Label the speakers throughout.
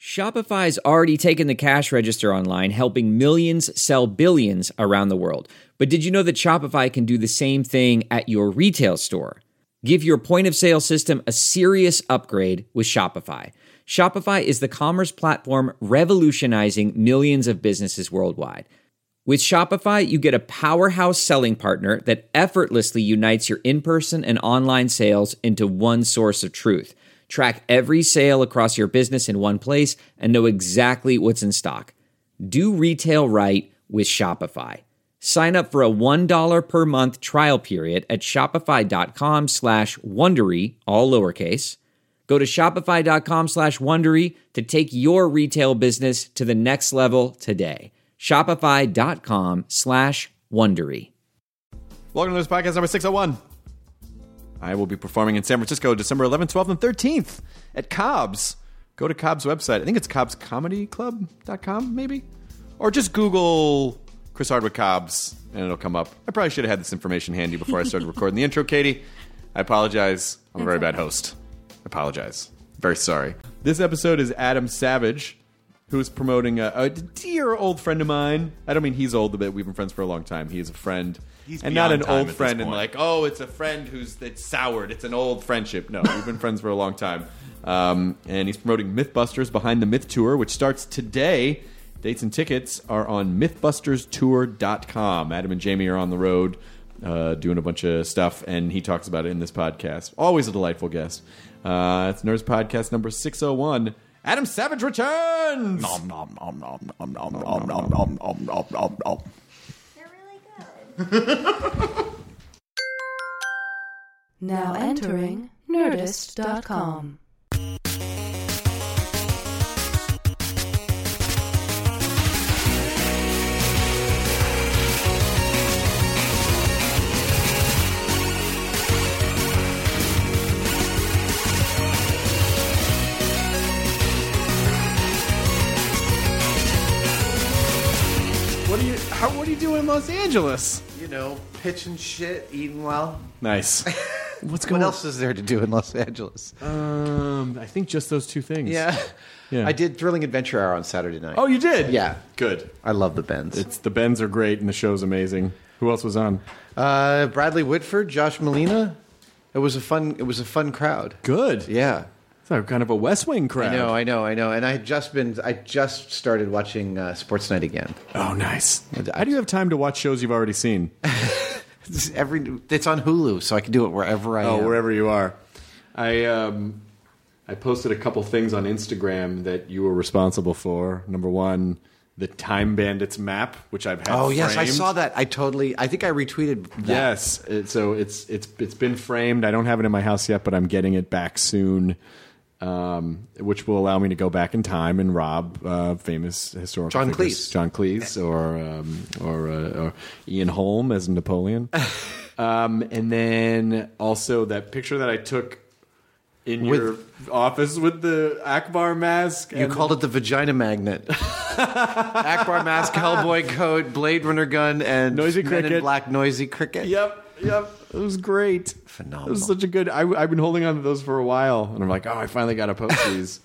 Speaker 1: Shopify's already taken the cash register online, helping millions sell billions around the world. But did you know that Shopify can do the same thing at your retail store? Give your point of sale system a serious upgrade with Shopify. Shopify is the commerce platform revolutionizing millions of businesses worldwide. With Shopify, you get a powerhouse selling partner that effortlessly unites your in person and online sales into one source of truth. Track every sale across your business in one place and know exactly what's in stock. Do retail right with Shopify. Sign up for a $1 per month trial period at shopify.com slash Wondery, all lowercase. Go to shopify.com slash Wondery to take your retail business to the next level today. Shopify.com slash Wondery.
Speaker 2: Welcome to this podcast number 601. I will be performing in San Francisco December 11th, 12th, and 13th at Cobb's. Go to Cobb's website. I think it's cobbscomedyclub.com, maybe? Or just Google Chris Hardwick Cobb's and it'll come up. I probably should have had this information handy before I started recording the intro, Katie. I apologize. I'm a very bad host. I apologize. Very sorry. This episode is Adam Savage, who is promoting a, a dear old friend of mine. I don't mean he's old, but we've been friends for a long time. He is a friend.
Speaker 3: He's
Speaker 2: and not
Speaker 3: beyond
Speaker 2: an
Speaker 3: time
Speaker 2: old
Speaker 3: at this
Speaker 2: friend and
Speaker 3: point.
Speaker 2: like, oh, it's a friend who's it's soured. It's an old friendship. No, we've been friends for a long time. Um, and he's promoting Mythbusters Behind the Myth Tour, which starts today. Dates and tickets are on mythbusterstour.com. Adam and Jamie are on the road uh, doing a bunch of stuff, and he talks about it in this podcast. Always a delightful guest. Uh, it's Nerdist Podcast number 601. Adam Savage returns! They're really good. Now entering Nerdist.com. in Los Angeles?
Speaker 4: you know, pitching shit, eating well.
Speaker 2: Nice. What's going?
Speaker 4: What else is there to do in Los Angeles?
Speaker 2: Um, I think just those two things.
Speaker 4: yeah.
Speaker 2: Yeah.
Speaker 4: I did Thrilling Adventure Hour on Saturday night.
Speaker 2: Oh, you did?
Speaker 4: Yeah.
Speaker 2: Good.
Speaker 4: I love the Bens.
Speaker 2: It's the Bens are great and the show's amazing. Who else was on?
Speaker 4: Uh, Bradley Whitford, Josh Malina. It was a fun. It was a fun crowd.
Speaker 2: Good.
Speaker 4: Yeah.
Speaker 2: Like kind of a West Wing crowd.
Speaker 4: I know, I know, I know. And I had just been. I just started watching uh, Sports Night again.
Speaker 2: Oh, nice. How do you have time to watch shows you've already seen?
Speaker 4: It's every. It's on Hulu, so I can do it wherever I
Speaker 2: Oh,
Speaker 4: am.
Speaker 2: wherever you are. I um, I posted a couple things on Instagram that you were responsible for. Number one, the Time Bandits map, which I've had.
Speaker 4: Oh yes, I saw that. I totally. I think I retweeted. That.
Speaker 2: Yes, it, so it's it's it's been framed. I don't have it in my house yet, but I'm getting it back soon, um, which will allow me to go back in time and rob uh, famous historical
Speaker 4: John
Speaker 2: figures.
Speaker 4: Cleese.
Speaker 2: John Cleese, or um, or, uh, or Ian Holm as Napoleon, um, and then also that picture that I took in
Speaker 4: With-
Speaker 2: your office with the Ackbar mask.
Speaker 4: You called it the vagina magnet. Ackbar mask, Hellboy coat, Blade Runner gun, and
Speaker 2: Noisy Cricket.
Speaker 4: Black noisy cricket.
Speaker 2: Yep, yep. It was great.
Speaker 4: Phenomenal.
Speaker 2: It was such a good. I, I've been holding on to those for a while, and I'm like, oh, I finally got to post these.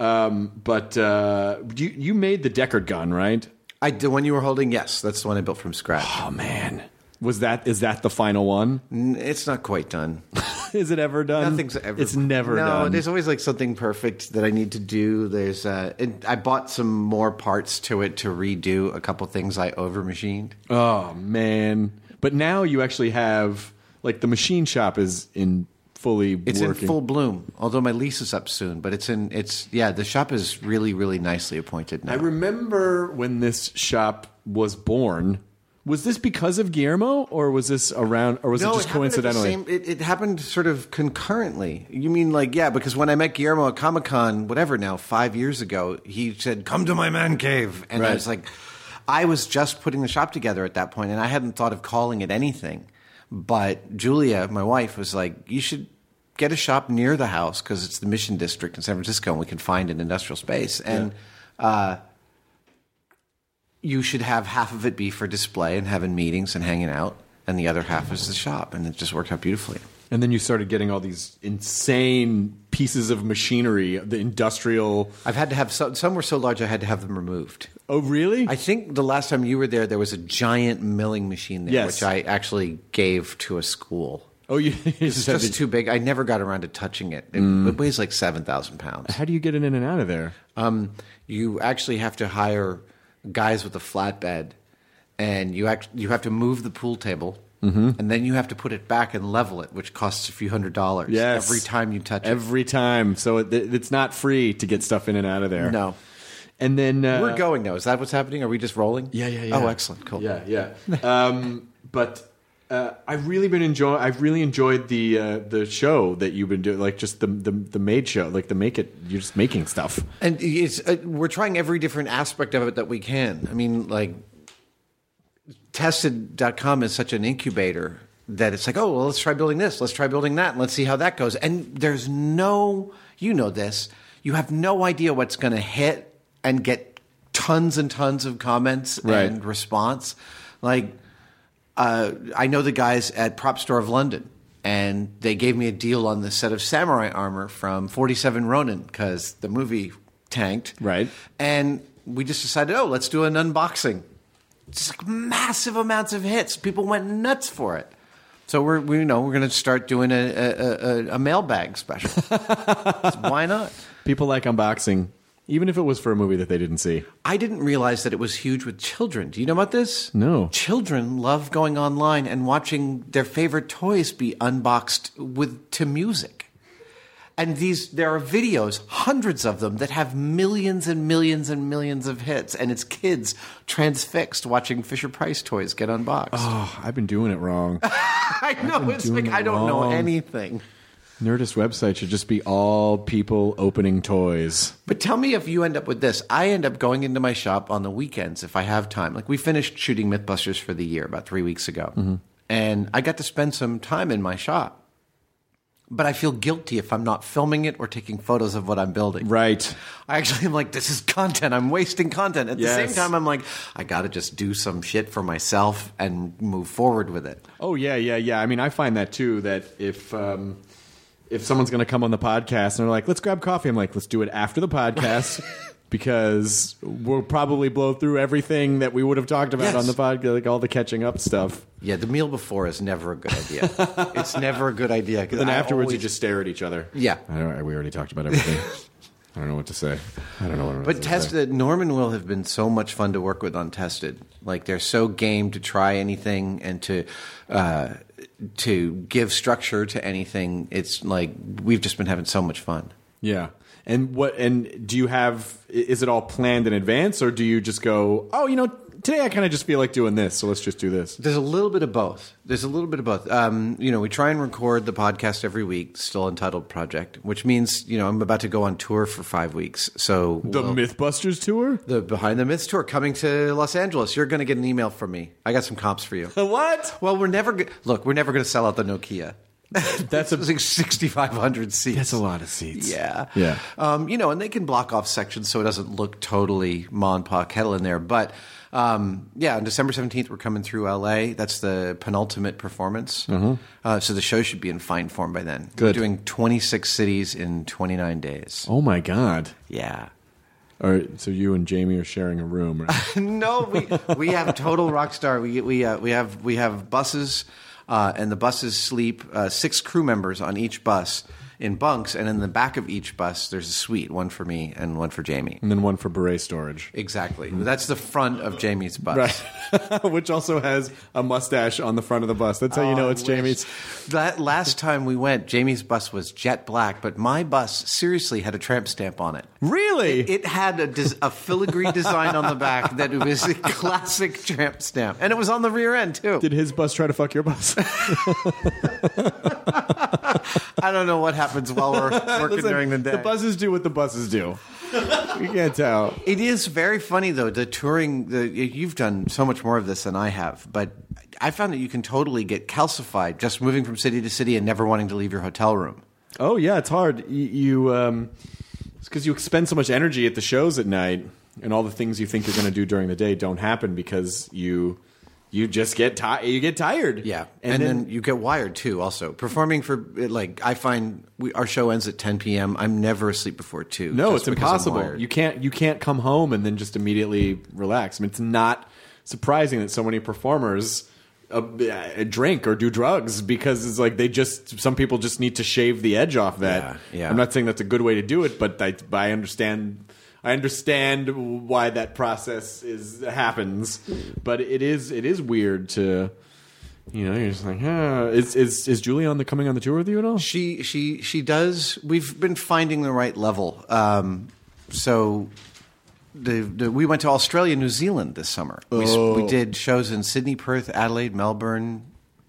Speaker 2: um, but uh, you you made the Deckard gun, right?
Speaker 4: I the one you were holding. Yes, that's the one I built from scratch.
Speaker 2: Oh man, was that is that the final one?
Speaker 4: N- It's not quite done.
Speaker 2: Is it ever done?
Speaker 4: Nothing's ever.
Speaker 2: It's never
Speaker 4: no,
Speaker 2: done.
Speaker 4: there's always like something perfect that I need to do. There's uh, it, I bought some more parts to it to redo a couple things I over machined.
Speaker 2: Oh man! But now you actually have like the machine shop is in fully.
Speaker 4: It's
Speaker 2: working.
Speaker 4: in full bloom. Although my lease is up soon, but it's in. It's yeah. The shop is really really nicely appointed now.
Speaker 2: I remember when this shop was born. Was this because of Guillermo, or was this around, or was it just
Speaker 4: the
Speaker 2: coincidentally?
Speaker 4: same- it, it happened sort of concurrently. You mean like yeah? Because when I met Guillermo at Comic Con, whatever now, five years ago, he said, "Come to my man cave," and I was like, I was just putting the shop together at that point, and I hadn't thought of calling it anything. But Julia, my wife, was like, "You should." Get a shop near the house because it's the Mission District in San Francisco, and we can find an industrial space. And uh, you should have half of it be for display and having meetings and hanging out, and the other half is the shop, and it just worked out beautifully.
Speaker 2: and then you started getting all these insane pieces of machinery, the industrial.
Speaker 4: I've had to have some, some were so large I had to have them removed.
Speaker 2: Oh, really?
Speaker 4: I think the last time you were there, there was a giant milling machine there,
Speaker 2: Yes.
Speaker 4: which I actually gave to a school.
Speaker 2: oh, you.
Speaker 4: It's
Speaker 2: just
Speaker 4: too big. I never got around to touching it. It, it weighs like seven thousand pounds.
Speaker 2: How do you get it in and out of there?
Speaker 4: Um, you actually have to hire guys with a flatbed, and you act, you have to move the pool table,
Speaker 2: Mm-hmm.
Speaker 4: and then you have to put it back and level it, which costs a few hundred dollars
Speaker 2: Yes.
Speaker 4: every time you touch it.
Speaker 2: Every time, so it, it's not free to get stuff in and out of there.
Speaker 4: No.
Speaker 2: And then uh,
Speaker 4: We're going now. Is that what's happening? Are we just rolling?
Speaker 2: Yeah, yeah, yeah.
Speaker 4: Oh, excellent. Cool.
Speaker 2: Yeah, yeah. um, but uh, I've really been enjoying. I've really enjoyed the uh, the show that you've been doing, like just the the the made show, like the make it. You're just making stuff.
Speaker 4: And it's uh, we're trying every different aspect of it that we can. I mean, like tested.com is such an incubator that it's like, oh, well, let's try building this, let's try building that, and let's see how that goes. And there's no, you know this, you have no idea what's going to hit and get tons and tons of comments
Speaker 2: Right.
Speaker 4: and response. Like, uh, I know the guys at Prop Store of London, and they gave me a deal on the set of samurai armor from 47 Ronin because the movie tanked.
Speaker 2: Right.
Speaker 4: And we just decided, oh, let's do an unboxing. Just like massive amounts of hits. People went nuts for it. So we're we, you know we're going to start doing a a, a, a mailbag special. Why not?
Speaker 2: People like unboxing, even if it was for a movie that they didn't see.
Speaker 4: I didn't realize that it was huge with children. Do you know about this?
Speaker 2: No.
Speaker 4: Children love going online and watching their favorite toys be unboxed with to music. And these there are videos, hundreds of them that have millions and millions and millions of hits and it's kids transfixed watching Fisher Price toys get unboxed.
Speaker 2: Oh, I've been doing it wrong.
Speaker 4: I know it's like I don't know anything.
Speaker 2: Nerdist website should just be all people opening toys.
Speaker 4: But tell me if you end up with this. I end up going into my shop on the weekends if I have time. Like we finished shooting Mythbusters for the year about three weeks ago,
Speaker 2: Mm-hmm.
Speaker 4: and I got to spend some time in my shop. But I feel guilty if I'm not filming it or taking photos of what I'm building.
Speaker 2: Right.
Speaker 4: I actually am like, this is content. I'm wasting content. At the same time, I'm like, I got to just do some shit for myself and move forward with it.
Speaker 2: Oh yeah, yeah, yeah. I mean, I find that too. That if um, if someone's going to come on the podcast and they're like, "Let's grab coffee," I'm like, "Let's do it after the podcast." Because we'll probably blow through everything that we would have talked about
Speaker 4: Yes.
Speaker 2: on the podcast, like all the catching up stuff.
Speaker 4: Yeah, the meal before is never a good idea. it's never a good idea.
Speaker 2: Then
Speaker 4: I
Speaker 2: afterwards, you just stare at each other.
Speaker 4: Yeah.
Speaker 2: I don't, we already talked about everything. I don't know what to say. I don't know what.
Speaker 4: But
Speaker 2: to say.
Speaker 4: Tested, Norman Will have been so much fun to work with on Tested. Like they're so game to try anything and to uh, to give structure to anything. It's like we've just been having so much fun.
Speaker 2: Yeah. And what? And do you have? Is it all planned in advance, or do you just go? Oh, you know, today I kind of just feel like doing this, so let's just do this.
Speaker 4: There's a little bit of both. There's a little bit of both. Um, you know, we try and record the podcast every week, Still Untitled Project, which means you know I'm about to go on tour for five weeks. So
Speaker 2: The
Speaker 4: we'll-
Speaker 2: MythBusters tour.
Speaker 4: the Behind the Myths tour coming to Los Angeles. You're going to get an email from me. I got some comps for you.
Speaker 2: What?
Speaker 4: Well, we're never go- look. We're never going to sell out the Nokia.
Speaker 2: That's a
Speaker 4: like 6,500 seats.
Speaker 2: that's a lot of seats.
Speaker 4: Yeah,
Speaker 2: Yeah.
Speaker 4: Um, you know, and they can block off sections so it doesn't look totally ma and pa kettle in there. But um, yeah, on December seventeenth, we're coming through LA. That's the penultimate performance. Uh, so the show should be in fine form by then. We're
Speaker 2: Good.
Speaker 4: doing twenty six cities in twenty nine days.
Speaker 2: Oh my god.
Speaker 4: Yeah.
Speaker 2: All right, so you and Jamie are sharing a room, right?
Speaker 4: no, we we have total rock star. We we uh, we have we have buses, uh, and the buses sleep uh, six crew members on each bus, in bunks, and in the back of each bus there's a suite, one for me and one for Jamie.
Speaker 2: and then one for beret storage.
Speaker 4: Exactly. That's the front of Jamie's bus.
Speaker 2: Right. Which also has a mustache on the front of the bus. That's how you oh, know
Speaker 4: Oh,
Speaker 2: it's. Jamie's.
Speaker 4: That last time we went, Jamie's bus was jet black, but my bus seriously had a tramp stamp on it.
Speaker 2: Really?
Speaker 4: It had a, des- a filigree design on the back that it was a classic tramp stamp, and it was on the rear end too.
Speaker 2: Did his bus try to fuck your bus?
Speaker 4: I don't know what happens while we're working
Speaker 2: Listen,
Speaker 4: during the day.
Speaker 2: The buses do what the buses do. you can't tell.
Speaker 4: It is very funny though. The touring, the you've done so much more of this than I have, but I found that you can totally get calcified just moving from city to city and never wanting to leave your hotel room.
Speaker 2: Oh yeah, it's hard. You, you um, it's because you expend so much energy at the shows at night, and all the things you think you're going to do during the day don't happen because you you just get tired. You get tired.
Speaker 4: Yeah,
Speaker 2: and,
Speaker 4: and,
Speaker 2: then,
Speaker 4: then, you get wired too. Also, performing for like I find we, our show ends at 10 p.m. I'm never asleep before two.
Speaker 2: no, it's impossible. You can't you can't come home and then just immediately relax. I mean, it's not surprising that so many performers. Uh, drink or do drugs because it's like they just some people just need to shave the edge off that.
Speaker 4: Yeah, yeah.
Speaker 2: I'm not saying that's a good way to do it, but I, I understand. I understand why that process is happens, but it is it is weird to, you know, you're just like, ah. is is is Julie on the coming on the tour with you at all?
Speaker 4: She she she does. We've been finding the right level. Um, so. The, the, we went to Australia, New Zealand this summer. We,
Speaker 2: Oh.
Speaker 4: we did shows in Sydney, Perth, Adelaide, Melbourne,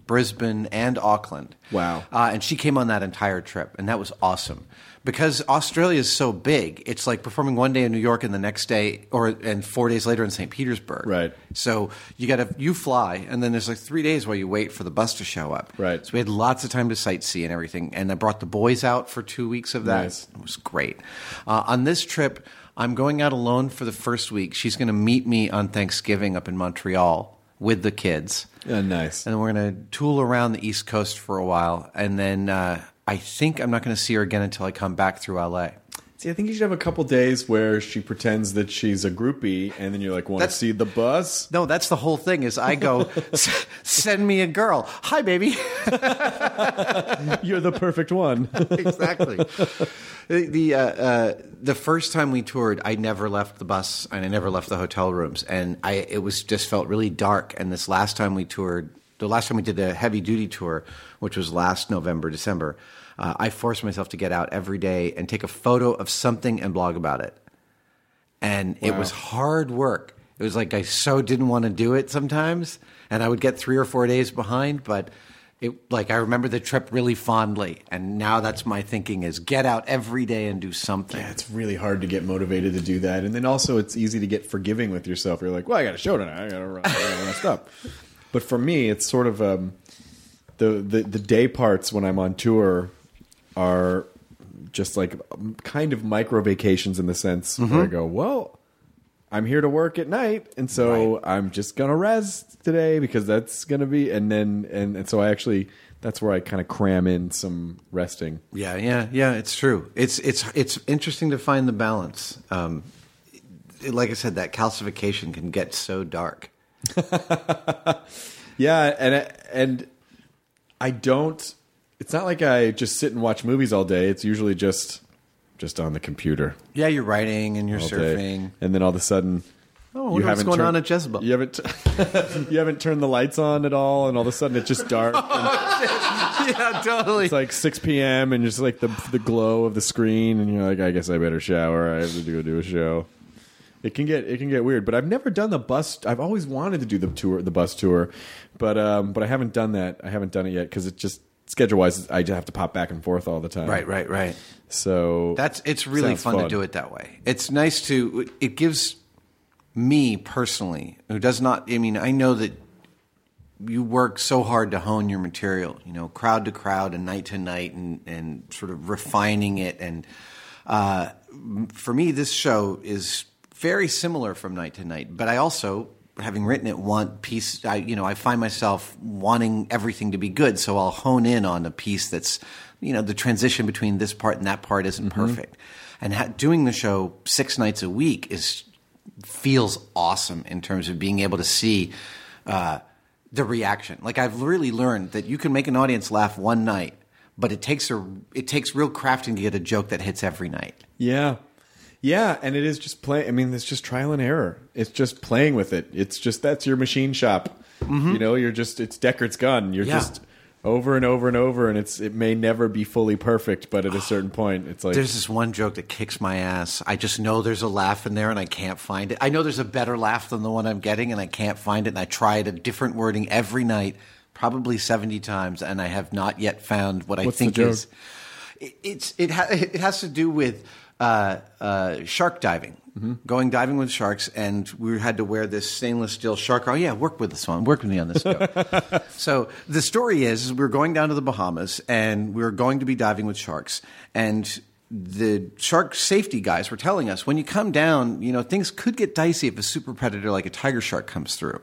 Speaker 4: Brisbane, and Auckland.
Speaker 2: Wow.
Speaker 4: Uh, and she came on that entire trip, and that was awesome because Australia is so big. It's like performing one day in New York and the next day, or and four days later in St. Petersburg.
Speaker 2: Right.
Speaker 4: So you got to you fly, and then there's like three days while you wait for the bus to show up.
Speaker 2: Right.
Speaker 4: So we had lots of time to sightsee and everything, and I brought the boys out for two weeks of that.
Speaker 2: Nice.
Speaker 4: It was great. Uh, on this trip, I'm going out alone for the first week. She's going to meet me on Thanksgiving up in Montreal with the kids
Speaker 2: Yeah, nice.
Speaker 4: and then we're going to tool around the East Coast for a while, and then uh, I think I'm not going to see her again until I come back through LA.
Speaker 2: See, I think you should have a couple days where she pretends that she's a groupie, and then you're like, want to
Speaker 4: That's-
Speaker 2: see the bus?
Speaker 4: No, that's the whole thing. Is I go, "S- send me a girl. Hi, baby.
Speaker 2: You're the perfect one.
Speaker 4: exactly. The the, uh, uh, the first time we toured, I never left the bus and I never left the hotel rooms, and I it was just felt really dark. And this last time we toured, the last time we did the heavy duty tour, which was last November December, uh, I force myself to get out every day and take a photo of something and blog about it. And it was hard work. It was like I so didn't want to do it sometimes, and I would get three or four days behind, but. It, like I remember the trip really fondly, and now that's my thinking: is get out every day and do something.
Speaker 2: Yeah, it's really hard to get motivated to do that, and then also it's easy to get forgiving with yourself. You're like, well, I got a show tonight. I got to run, I gotta rest up. But for me, it's sort of um, the, the the day parts when I'm on tour are just like kind of micro vacations in the sense where I go, well, I'm here to work at night, and so I'm just gonna rest today because that's gonna be, and then and, and so I actually that's where I kind of cram in some resting.
Speaker 4: Yeah, yeah, yeah. It's true. It's it's it's interesting to find the balance. Um, like I said, that calcification can get so dark.
Speaker 2: Yeah, and I- and I don't. It's not like I just sit and watch movies all day. It's usually just just on the computer
Speaker 4: Yeah, you're writing and you're
Speaker 2: all
Speaker 4: surfing.
Speaker 2: day, and then all of a sudden,
Speaker 4: Oh, wonder what's going on at Jezebel.
Speaker 2: You haven't you haven't turned the lights on at all, and all of a sudden it's just dark. and
Speaker 4: yeah, totally.
Speaker 2: it's like six p.m. and just like the the glow of the screen, and you're like, I guess I better shower. I have to go do a show. It can get it can get weird, but I've never done the bus. I've always wanted to do the tour, the bus tour, but um, but I haven't done that. I haven't done it yet because it just schedule wise, I just have to pop back and forth all the time.
Speaker 4: right, right, right.
Speaker 2: So
Speaker 4: That's it's really fun,
Speaker 2: fun.
Speaker 4: to do it that way. It's nice to it gives me personally, who does not I mean, I know that you work so hard to hone your material, you know, crowd to crowd and night to night and and sort of refining it and uh, for me this show is very similar from night to night, but I also having written it want piece I you know I find myself wanting everything to be good so I'll hone in on a piece that's you know the transition between this part and that part isn't perfect and ha- doing the show 6 nights a week is feels awesome in terms of being able to see uh, the reaction like I've really learned that you can make an audience laugh one night but it takes a it takes real crafting to get a joke that hits every night.
Speaker 2: Yeah. Yeah, and it is just play. I mean, it's just trial and error. It's just playing with it. It's just that's your machine shop. You know, you're just it's Deckard's gun. You're
Speaker 4: Mm-hmm. Yeah.
Speaker 2: just over and over and over, and it's it may never be fully perfect, but at a certain point, it's like
Speaker 4: There's this one joke that kicks my ass. I just know there's a laugh in there and I can't find it. I know there's a better laugh than the one I'm getting and I can't find it. And I tried a different wording every night, probably 70 times, and I have not yet found what I
Speaker 2: What's
Speaker 4: think is. It, it's it, ha- it has to do with uh, uh, shark diving.
Speaker 2: Mm-hmm.
Speaker 4: Going diving with sharks, and we had to wear this stainless steel shark. Oh yeah, work with this one. work with me on this. So the story is, is we were going down to the Bahamas and we were going to be diving with sharks. And the shark safety guys were telling us when you come down, you know, things could get dicey if a super predator like a tiger shark comes through.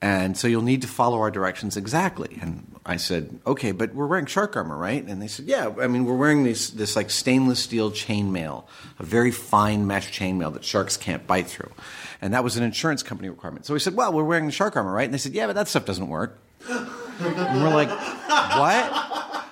Speaker 4: And so you'll need to follow our directions exactly. And I said, okay, but we're wearing shark armor, right? And they said, yeah. I mean, we're wearing this this like stainless steel chainmail, a very fine mesh chainmail that sharks can't bite through. And that was an insurance company requirement. So we said, well, we're wearing the shark armor, right? And they said, yeah, but that stuff doesn't work. And we're like, what?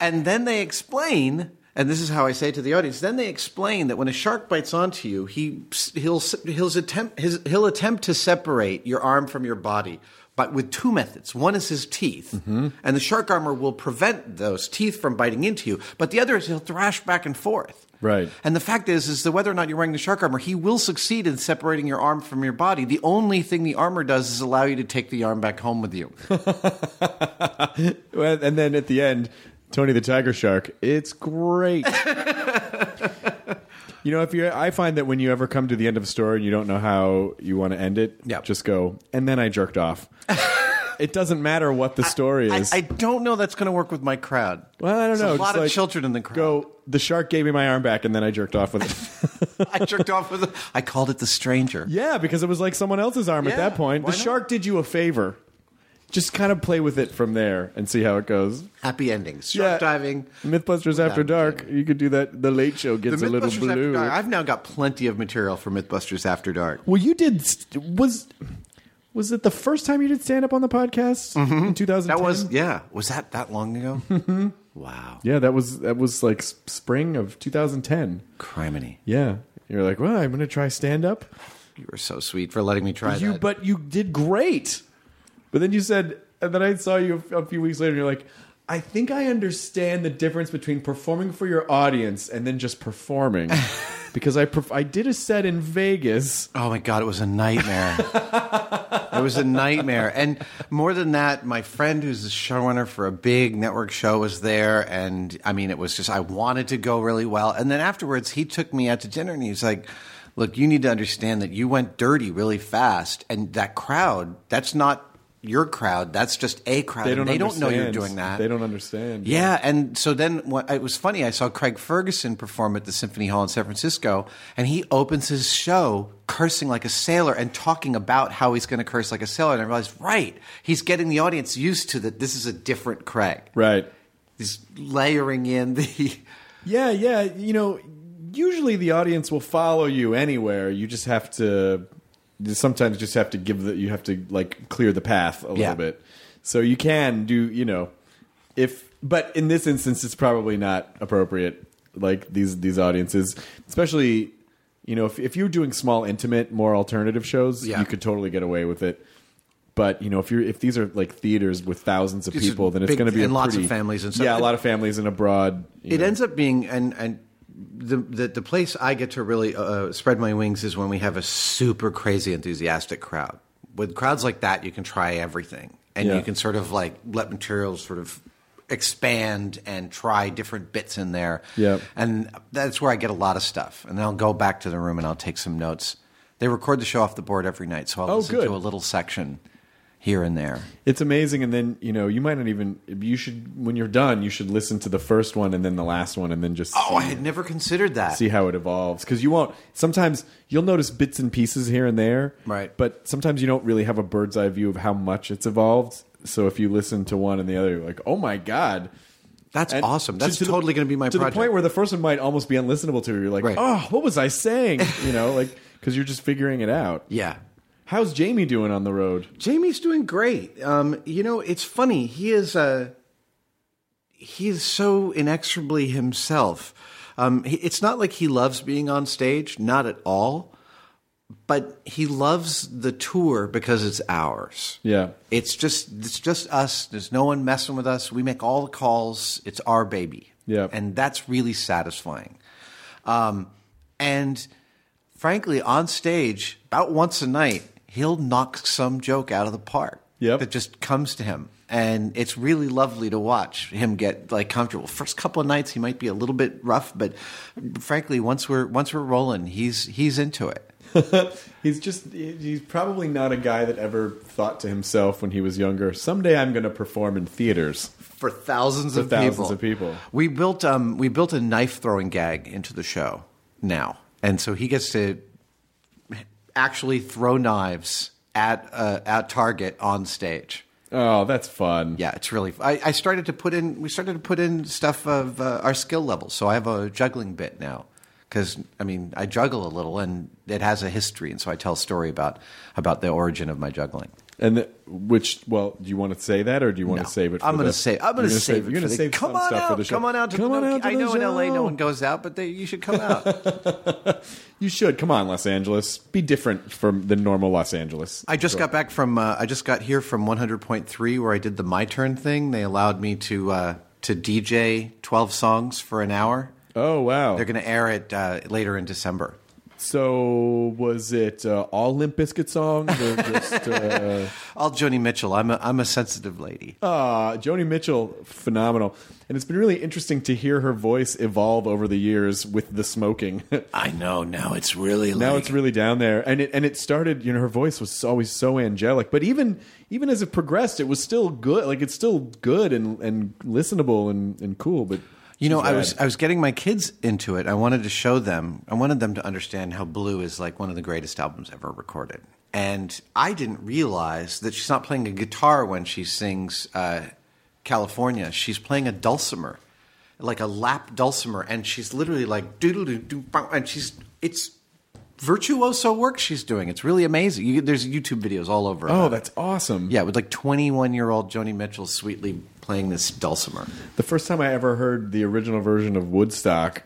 Speaker 4: And then they explain, and this is how I say to the audience. Then they explain that when a shark bites onto you, he he'll he'll attempt his, he'll attempt to separate your arm from your body, but with two methods. One is his teeth, mm-hmm. and the shark armor will prevent those teeth from biting into you. But the other is he'll thrash back and forth.
Speaker 2: Right.
Speaker 4: And the fact is, is that whether or not you're wearing the shark armor, he will succeed in separating your arm from your body. The only thing the armor does is allow you to take the arm back home with you.
Speaker 2: And then at the end, Tony the Tiger Shark. It's great. you know, if you, I find that when you ever come to the end of a story and you don't know how you want to end it,
Speaker 4: Yep.
Speaker 2: just go. And then I jerked off. it doesn't matter what the story
Speaker 4: I,
Speaker 2: is.
Speaker 4: I don't know that's going to work with my crowd.
Speaker 2: well, I don't
Speaker 4: There's
Speaker 2: know.
Speaker 4: A lot of
Speaker 2: like,
Speaker 4: children in the crowd.
Speaker 2: Go. The shark gave me my arm back, and then I jerked off with it.
Speaker 4: I jerked off with. A, I called it the stranger.
Speaker 2: yeah, because it was like someone else's arm at
Speaker 4: Yeah,
Speaker 2: that point. The
Speaker 4: why not?
Speaker 2: shark did you a favor. Just kind of play with it from there and see how it goes.
Speaker 4: Happy endings. Shark diving.
Speaker 2: MythBusters After Dark. You could do that. The Late Show gets a little blue.
Speaker 4: After Dark. I've now got plenty of material for MythBusters After Dark.
Speaker 2: Well, you did. Was was it the first time you did stand up on the podcast in 2010?
Speaker 4: Mm-hmm. That was yeah. Was that that long ago? wow.
Speaker 2: yeah. That was that was like spring of 2010.
Speaker 4: Criminy.
Speaker 2: Yeah, you're like, well, I'm going to try stand up.
Speaker 4: You were so sweet for letting me try
Speaker 2: You,
Speaker 4: that.
Speaker 2: but you did great. But then you said, and then I saw you a, few weeks later, and you're like. I think I understand the difference between performing for your audience and then just performing, because I perf- I did a set in Vegas.
Speaker 4: Oh my god, it was a nightmare. it was a nightmare. And more than that, my friend who's the showrunner for a big network show was there and I mean it was just I wanted to go really well. And then afterwards he took me out to dinner and he was like, "Look, you need to understand that you went dirty really fast and that crowd, that's not your crowd. That's just a crowd.
Speaker 2: They don't.
Speaker 4: they don't know you're doing that.
Speaker 2: They don't understand.
Speaker 4: Yeah, and so then what, it was funny. I saw Craig Ferguson perform at the Symphony Hall in San Francisco, and he opens his show cursing like a sailor and talking about how he's going to curse like a sailor. And I realized, right, he's getting the audience used to that. This is a different Craig.
Speaker 2: Right.
Speaker 4: He's layering in the.
Speaker 2: Yeah, yeah. You know, usually the audience will follow you anywhere. You just have to. You Sometimes just have to give the. You have to like clear the path a
Speaker 4: Yeah.
Speaker 2: little bit. So you can do. You know, if but in this instance, it's probably not appropriate. Like these these audiences, especially. You know, if if you're doing small, intimate, more alternative shows,
Speaker 4: Yeah.
Speaker 2: you could totally get away with it. But you know, if you're if these are like theaters with thousands of
Speaker 4: These
Speaker 2: people, then it's going to be a
Speaker 4: and lots of families and stuff.
Speaker 2: Yeah, a lot of families and abroad.
Speaker 4: It
Speaker 2: know.
Speaker 4: ends up being and and the, the the place I get to really uh, spread my wings is when we have a super crazy enthusiastic crowd. With crowds like that, you can try everything, and
Speaker 2: Yeah.
Speaker 4: you can sort of like let materials sort of expand and try different bits in there.
Speaker 2: Yep.
Speaker 4: and that's where I get a lot of stuff. And then I'll go back to the room and I'll take some notes. They record the show off the board every night, so I'll
Speaker 2: Oh,
Speaker 4: listen
Speaker 2: good.
Speaker 4: to a little section here and there.
Speaker 2: It's amazing, and then you know you might not even. You should when you're done, you should listen to the first one and then the last one, and then just
Speaker 4: Oh, I had never considered that.
Speaker 2: see how it evolves because you won't. Sometimes you'll notice bits and pieces here and there,
Speaker 4: Right.
Speaker 2: But sometimes you don't really have a bird's eye view of how much it's evolved. So if you listen to one and the other, you're like, oh my god.
Speaker 4: That's
Speaker 2: And
Speaker 4: awesome. That's
Speaker 2: to the-
Speaker 4: totally going to be my
Speaker 2: to
Speaker 4: project.
Speaker 2: the point where the first one might almost be unlistenable to you. You're like,
Speaker 4: Right.
Speaker 2: oh, what was I saying? You know, like because you're just figuring it out.
Speaker 4: yeah.
Speaker 2: How's Jamie doing on the road?
Speaker 4: Jamie's doing great. Um, you know, it's funny. He is uh, he's so inexorably himself. Um, he, it's not like he loves being on stage, not at all. But he loves the tour because it's ours.
Speaker 2: Yeah.
Speaker 4: It's just it's just us. There's no one messing with us. We make all the calls. It's our baby.
Speaker 2: Yeah.
Speaker 4: And that's really satisfying. Um, and frankly, on stage, about once a night, he'll knock some joke out of the park.
Speaker 2: Yep.
Speaker 4: That just comes to him. And it's really lovely to watch him get like comfortable. First couple of nights he might be a little bit rough, but frankly, once we're once we're rolling, he's he's into it.
Speaker 2: He's just, he's probably not a guy that ever thought to himself when he was younger, someday I'm going to perform in theaters.
Speaker 4: for thousands
Speaker 2: For
Speaker 4: of
Speaker 2: thousands
Speaker 4: people.
Speaker 2: of people.
Speaker 4: We built um we built a knife throwing gag into the show now, and so he gets to actually throw knives at uh, at Target on stage.
Speaker 2: Oh, that's fun.
Speaker 4: Yeah, it's really. I, I started to put in. We started to put in stuff of uh, our skill levels. So I have a juggling bit now because I mean I juggle a little, and it has a history, and so I tell a story about about the origin of my juggling.
Speaker 2: And the, which, well, do you want to say that or do you want
Speaker 4: No.
Speaker 2: to save it? For
Speaker 4: I'm going to say. I'm going to save
Speaker 2: You're
Speaker 4: it.
Speaker 2: going to save
Speaker 4: come on out.
Speaker 2: for the show.
Speaker 4: Come on out. To
Speaker 2: Come
Speaker 4: the,
Speaker 2: on out.
Speaker 4: I know in LA no one goes out, but they, you should come out.
Speaker 2: You should come on, Los Angeles. Be different from the normal Los Angeles.
Speaker 4: I just got back from. Uh, I just got here from 100.3 where I did the my turn thing. They allowed me to uh, to DJ 12 songs for an hour.
Speaker 2: Oh wow!
Speaker 4: They're going to air it uh, later in December.
Speaker 2: So was it uh, all Limp Bizkit songs or just? Uh,
Speaker 4: All Joni Mitchell. I'm a I'm a sensitive lady.
Speaker 2: uh, Joni Mitchell, phenomenal, and it's been really interesting to hear her voice evolve over the years with the smoking.
Speaker 4: I know. Now it's really
Speaker 2: now it's really down there, and it and it started. You know, her voice was always so angelic, but even even as it progressed, it was still good. Like it's still good and and listenable and and cool. But
Speaker 4: You know, I was. I was getting my kids into it. I wanted to show them. I wanted them to understand how Blue is like one of the greatest albums ever recorded. And I didn't realize that she's not playing a guitar when she sings uh, California. She's playing a dulcimer, like a lap dulcimer, and she's literally like doodle doo doo, and she's it's virtuoso work she's doing. It's really amazing. You, there's YouTube videos all over.
Speaker 2: Oh,
Speaker 4: about it.
Speaker 2: that's awesome.
Speaker 4: yeah, with like 21 year old Joni Mitchell sweetly playing this dulcimer.
Speaker 2: The first time I ever heard the original version of Woodstock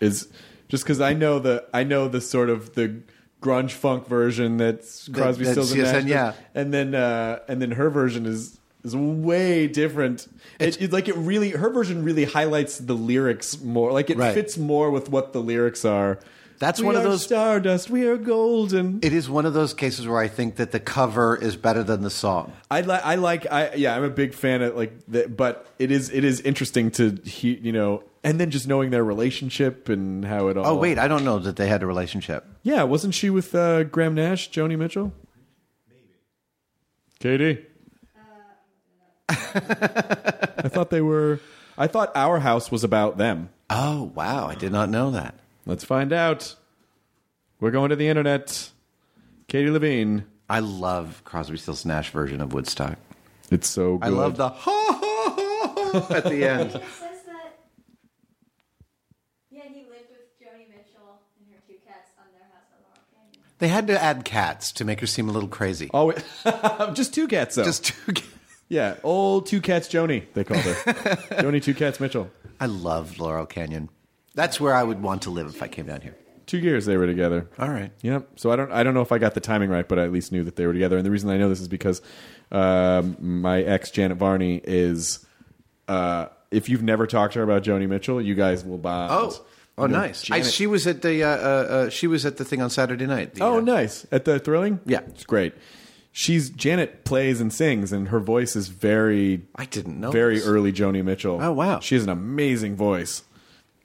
Speaker 2: is just because I know the I know the sort of the grunge funk version that's Crosby,
Speaker 4: that's
Speaker 2: Stills and Nash,
Speaker 4: yeah.
Speaker 2: and then uh, and then her version is is way different. It, it's like it really her version really highlights the lyrics more. Like it
Speaker 4: Right.
Speaker 2: fits more with what the lyrics are.
Speaker 4: That's
Speaker 2: We
Speaker 4: one of
Speaker 2: are
Speaker 4: those-
Speaker 2: stardust. We are golden.
Speaker 4: It is one of those cases where I think that the cover is better than the song.
Speaker 2: I like. I like. I yeah. I'm a big fan of like. The, but it is. It is interesting to he. You know, and then just knowing their relationship and how it all.
Speaker 4: Oh wait, I don't know that they had a relationship.
Speaker 2: Yeah, wasn't she with uh, Graham Nash, Joni Mitchell? Maybe. Katie. I thought they were. I thought Our House was about them.
Speaker 4: Oh wow, I did not know that.
Speaker 2: Let's find out. We're going to the internet. Katie Levine.
Speaker 4: I love Crosby, Stills, Nash version of Woodstock.
Speaker 2: It's so good.
Speaker 4: I love the ha ha ha ha at the end.
Speaker 5: It says that, yeah, he lived with Joni Mitchell and her two cats on their house on Laurel Canyon.
Speaker 4: They had to add cats to make her seem a little crazy.
Speaker 2: Oh, wait. just two cats though.
Speaker 4: Just two. ca-
Speaker 2: yeah, old two cats Joni. They called her Joni Two Cats Mitchell.
Speaker 4: I love Laurel Canyon. That's where I would want to live if I came down here.
Speaker 2: Two years they were together.
Speaker 4: All right.
Speaker 2: Yep. So I don't I don't know if I got the timing right, but I at least knew that they were together. And the reason I know this is because um, my ex Janet Varney is. Uh, if you've never talked to her about Joni Mitchell, you guys will bond.
Speaker 4: Oh, oh,
Speaker 2: You know,
Speaker 4: nice. I, she was at the uh, uh, uh, she was at the thing on Saturday night. The,
Speaker 2: oh,
Speaker 4: uh,
Speaker 2: nice at the Thrilling.
Speaker 4: Yeah.
Speaker 2: it's great. She's Janet plays and sings, and her voice is very.
Speaker 4: I didn't know
Speaker 2: Very
Speaker 4: this.
Speaker 2: early Joni Mitchell.
Speaker 4: Oh, wow.
Speaker 2: she has an amazing voice.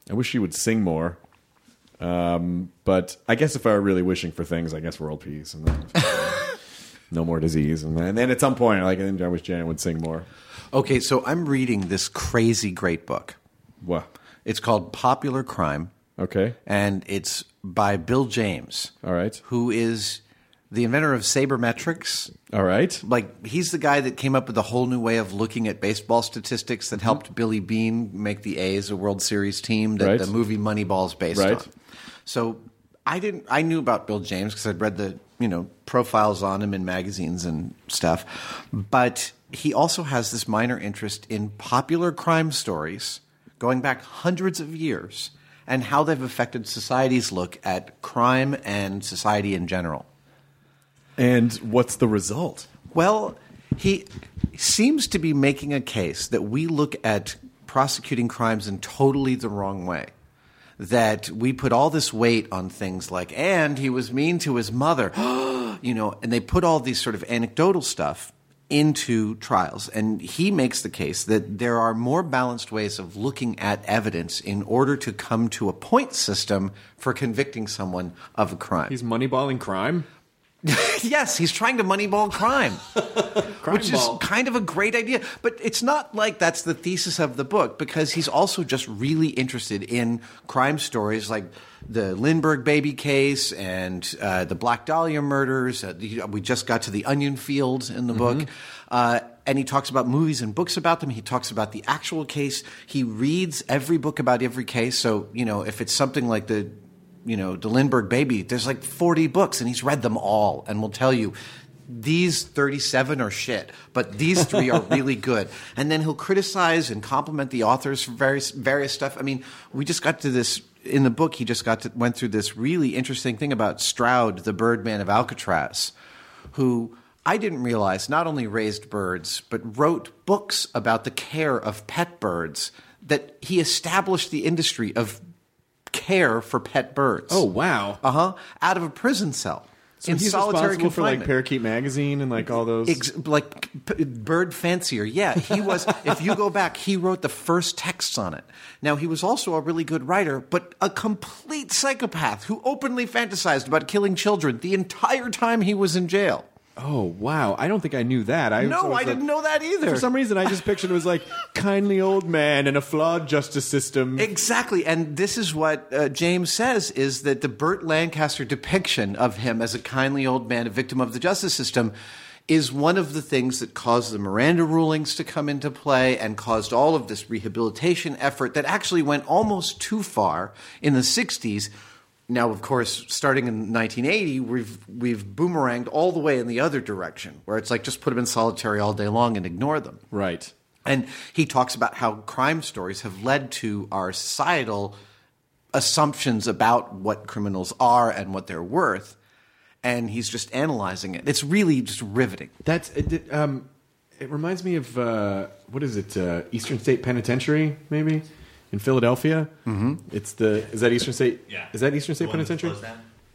Speaker 2: I wish she would sing more. Um, but I guess if I were really wishing for things, I guess world peace and then no more disease, and then, and then at some point, like I wish Janet would sing more.
Speaker 4: Okay, so I'm reading this crazy great book.
Speaker 2: What?
Speaker 4: It's called Popular Crime,
Speaker 2: Okay.
Speaker 4: and it's by Bill James,
Speaker 2: All right.
Speaker 4: who is the inventor of sabermetrics.
Speaker 2: All right.
Speaker 4: Like he's the guy that came up with a whole new way of looking at baseball statistics that helped Billy Beane make the A's a World Series team that
Speaker 2: Right.
Speaker 4: the movie Moneyball is based
Speaker 2: Right.
Speaker 4: on. So I didn't. I knew about Bill James because I'd read the you know profiles on him in magazines and stuff. But he also has this minor interest in popular crime stories going back hundreds of years and how they've affected society's look at crime and society in general.
Speaker 2: And what's the result?
Speaker 4: Well, he seems to be making a case that we look at prosecuting crimes in totally the wrong way. That we put all this weight on things like, and he was mean to his mother, you know, and they put all these sort of anecdotal stuff into trials. And he makes the case that there are more balanced ways of looking at evidence in order to come to a point system for convicting someone of a crime.
Speaker 2: He's moneyballing crime.
Speaker 4: yes, he's trying to moneyball crime, which
Speaker 2: ball.
Speaker 4: is kind of a great idea. But it's not like that's the thesis of the book because he's also just really interested in crime stories like the Lindbergh baby case and uh, the Black Dahlia murders. Uh, we just got to the onion fields in the book. Uh, and he talks about movies and books about them. He talks about the actual case. He reads every book about every case. So, you know, if it's something like the you know, the Lindbergh baby, there's like 40 books and he's read them all and will tell you these 37 are shit, but these three are really good. And then he'll criticize and compliment the authors for various, various stuff. I mean, we just got to this in the book, he just got to, went through this really interesting thing about Stroud, the Birdman of Alcatraz, who I didn't realize not only raised birds, but wrote books about the care of pet birds, that he established the industry of care for pet birds.
Speaker 2: Oh wow!
Speaker 4: Uh huh. Out of a prison cell
Speaker 2: So
Speaker 4: in
Speaker 2: he's
Speaker 4: solitary
Speaker 2: responsible for like. Parakeet Magazine and like all those.
Speaker 4: Ex- like p- bird fancier. Yeah, he was. if you go back, he wrote the first texts on it. Now he was also a really good writer, but a complete psychopath who openly fantasized about killing children the entire time he was in jail.
Speaker 2: Oh wow! I don't think I knew that. I
Speaker 4: No, I didn't know that either.
Speaker 2: For some reason, I just pictured it was like kindly old man and a flawed justice system.
Speaker 4: Exactly, and this is what uh, James says: is that the Burt Lancaster depiction of him as a kindly old man, a victim of the justice system, is one of the things that caused the Miranda rulings to come into play and caused all of this rehabilitation effort that actually went almost too far in the '60s. Now, of course, starting in 1980, we've we've boomeranged all the way in the other direction, where it's like just put them in solitary all day long and ignore them.
Speaker 2: right.
Speaker 4: And he talks about how crime stories have led to our societal assumptions about what criminals are and what they're worth. And he's just analyzing it. It's really just riveting.
Speaker 2: That's it. Um, it reminds me of uh, what is it? Uh, Eastern State Penitentiary, maybe in Philadelphia. Mm-hmm. It's the is that Eastern State?
Speaker 3: Yeah.
Speaker 2: Is that Eastern State
Speaker 3: The
Speaker 2: Penitentiary? It's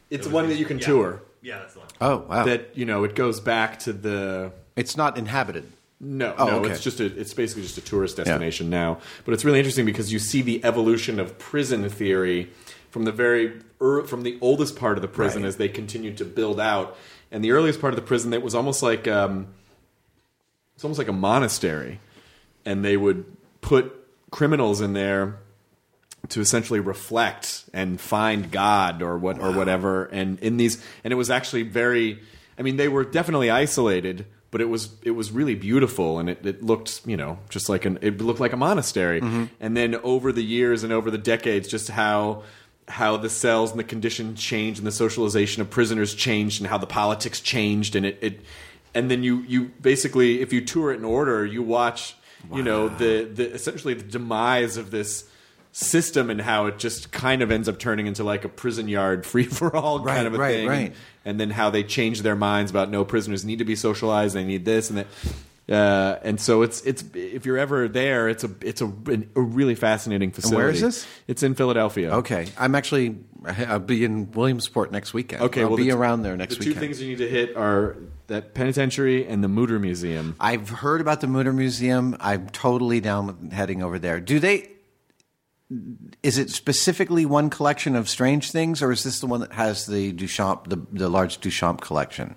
Speaker 3: It
Speaker 2: the
Speaker 3: was
Speaker 2: one that you can
Speaker 3: yeah.
Speaker 2: tour.
Speaker 3: Yeah, that's the one.
Speaker 4: Oh, wow.
Speaker 2: That you know, it goes back to the
Speaker 4: it's not inhabited.
Speaker 2: No,
Speaker 4: Oh,
Speaker 2: no,
Speaker 4: okay.
Speaker 2: it's just a, it's basically just a tourist destination now. But it's really interesting because you see the evolution of prison theory from the very er, from the oldest part of the prison
Speaker 4: Right.
Speaker 2: as they continued to build out, and the earliest part of the prison that was almost like um, it's almost like a monastery, and they would put criminals in there to essentially reflect and find God or what or whatever. And in these, and it was actually very. I mean, they were definitely isolated, but it was it was really beautiful, and it, it looked you know just like an it looked like a monastery. Mm-hmm. And then over the years and over the decades, just how how the cells and the conditions changed and the socialization of prisoners changed and how the politics changed and it, it and then you you basically if you tour it in order you watch you know the the essentially the demise of this system and how it just kind of ends up turning into like a prison yard free for all
Speaker 4: Right,
Speaker 2: kind of a
Speaker 4: right,
Speaker 2: thing.
Speaker 4: right.
Speaker 2: And, and then how they change their minds about no prisoners need to be socialized they need this and that uh, and so it's it's if you're ever there it's a it's a, a really fascinating facility
Speaker 4: where is this?
Speaker 2: it's in Philadelphia
Speaker 4: Okay. I'm actually, I'll be in Williamsport next weekend.
Speaker 2: Okay,
Speaker 4: I'll
Speaker 2: well,
Speaker 4: be
Speaker 2: the
Speaker 4: around there next
Speaker 2: The two things you need to hit are that penitentiary and the Mutter Museum.
Speaker 4: I've heard about the Mutter Museum. I'm totally down with heading over there. Do they? Is it specifically one collection of strange things, or is this the one that has the Duchamp, the, the large Duchamp collection?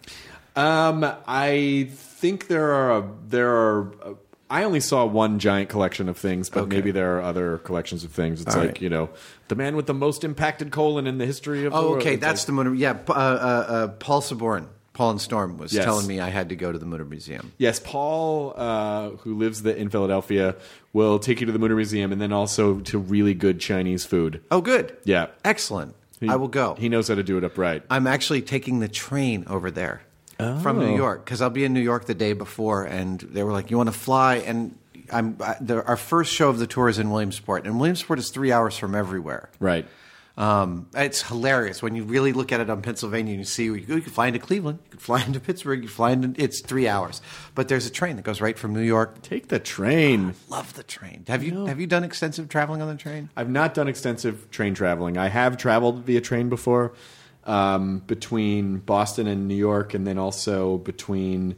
Speaker 2: Um, I think there are a, there are. uh, I only saw one giant collection of things, but
Speaker 4: Okay.
Speaker 2: maybe there are other collections of things. It's
Speaker 4: All
Speaker 2: like
Speaker 4: right.
Speaker 2: you know, the man with the most impacted colon in the history of. the
Speaker 4: Oh,
Speaker 2: world.
Speaker 4: okay,
Speaker 2: It's
Speaker 4: that's
Speaker 2: like-
Speaker 4: the Mutter. Yeah, uh, uh, uh, Paul Sabourin, Paul and Storm was
Speaker 2: Yes.
Speaker 4: telling me I had to go to the Mutter Museum.
Speaker 2: Yes, Paul, uh, who lives the, in Philadelphia, will take you to the Mutter Museum and then also to really good Chinese food.
Speaker 4: Oh, good.
Speaker 2: Yeah,
Speaker 4: Excellent.
Speaker 2: He-
Speaker 4: I will go.
Speaker 2: He knows how to do it upright.
Speaker 4: I'm actually taking the train over there. From New York because I'll be in New York the day before, and they were like, "You want to fly?" And I'm I, the, our first show of the tour is in Williamsport, and Williamsport is three hours from everywhere.
Speaker 2: Right.
Speaker 4: Um, it's hilarious when you really look at it on Pennsylvania and you see you, you can fly into Cleveland, you can fly into Pittsburgh, you can fly into it's three hours, but there's a train that goes right from New York.
Speaker 2: Take the train.
Speaker 4: Love the train. Have you have you done extensive traveling on the train?
Speaker 2: I've not done extensive train traveling. I have traveled via train before um, between Boston and New York, and then also between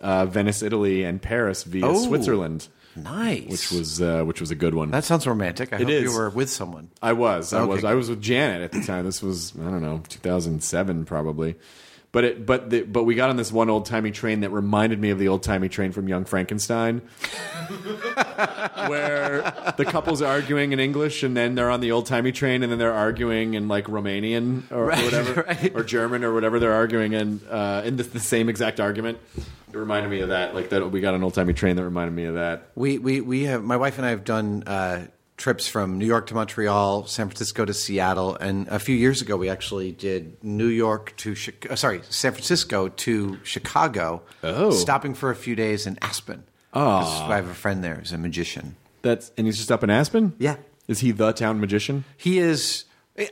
Speaker 2: uh, Venice, Italy, and Paris via
Speaker 4: Oh.
Speaker 2: Switzerland,
Speaker 4: Nice.
Speaker 2: which was uh, which was a good one.
Speaker 4: that sounds romantic. I
Speaker 2: It
Speaker 4: hope
Speaker 2: is.
Speaker 4: you were with someone.
Speaker 2: I was. I
Speaker 4: Okay,
Speaker 2: was. I was with Janet at the time. This was I don't know, 2007 probably. But it, but the, but we got on this one old timey train that reminded me of the old timey train from Young Frankenstein, where the couple's arguing in English and then they're on the old timey train and then they're arguing in like Romanian or, or whatever
Speaker 4: right.
Speaker 2: or German or whatever they're arguing in uh, in the, the same exact argument. It reminded me of that. Like that, we got an old timey train that reminded me of that.
Speaker 4: We we we have my wife and I have done uh, trips from New York to Montreal, San Francisco to Seattle, and a few years ago we actually did New York to Chi- uh, sorry San Francisco to Chicago.
Speaker 2: Oh.
Speaker 4: stopping for a few days in Aspen. 'Cause I have a friend there who's a magician.
Speaker 2: That's and he's just up in Aspen.
Speaker 4: Yeah.
Speaker 2: Is he the town magician?
Speaker 4: He is.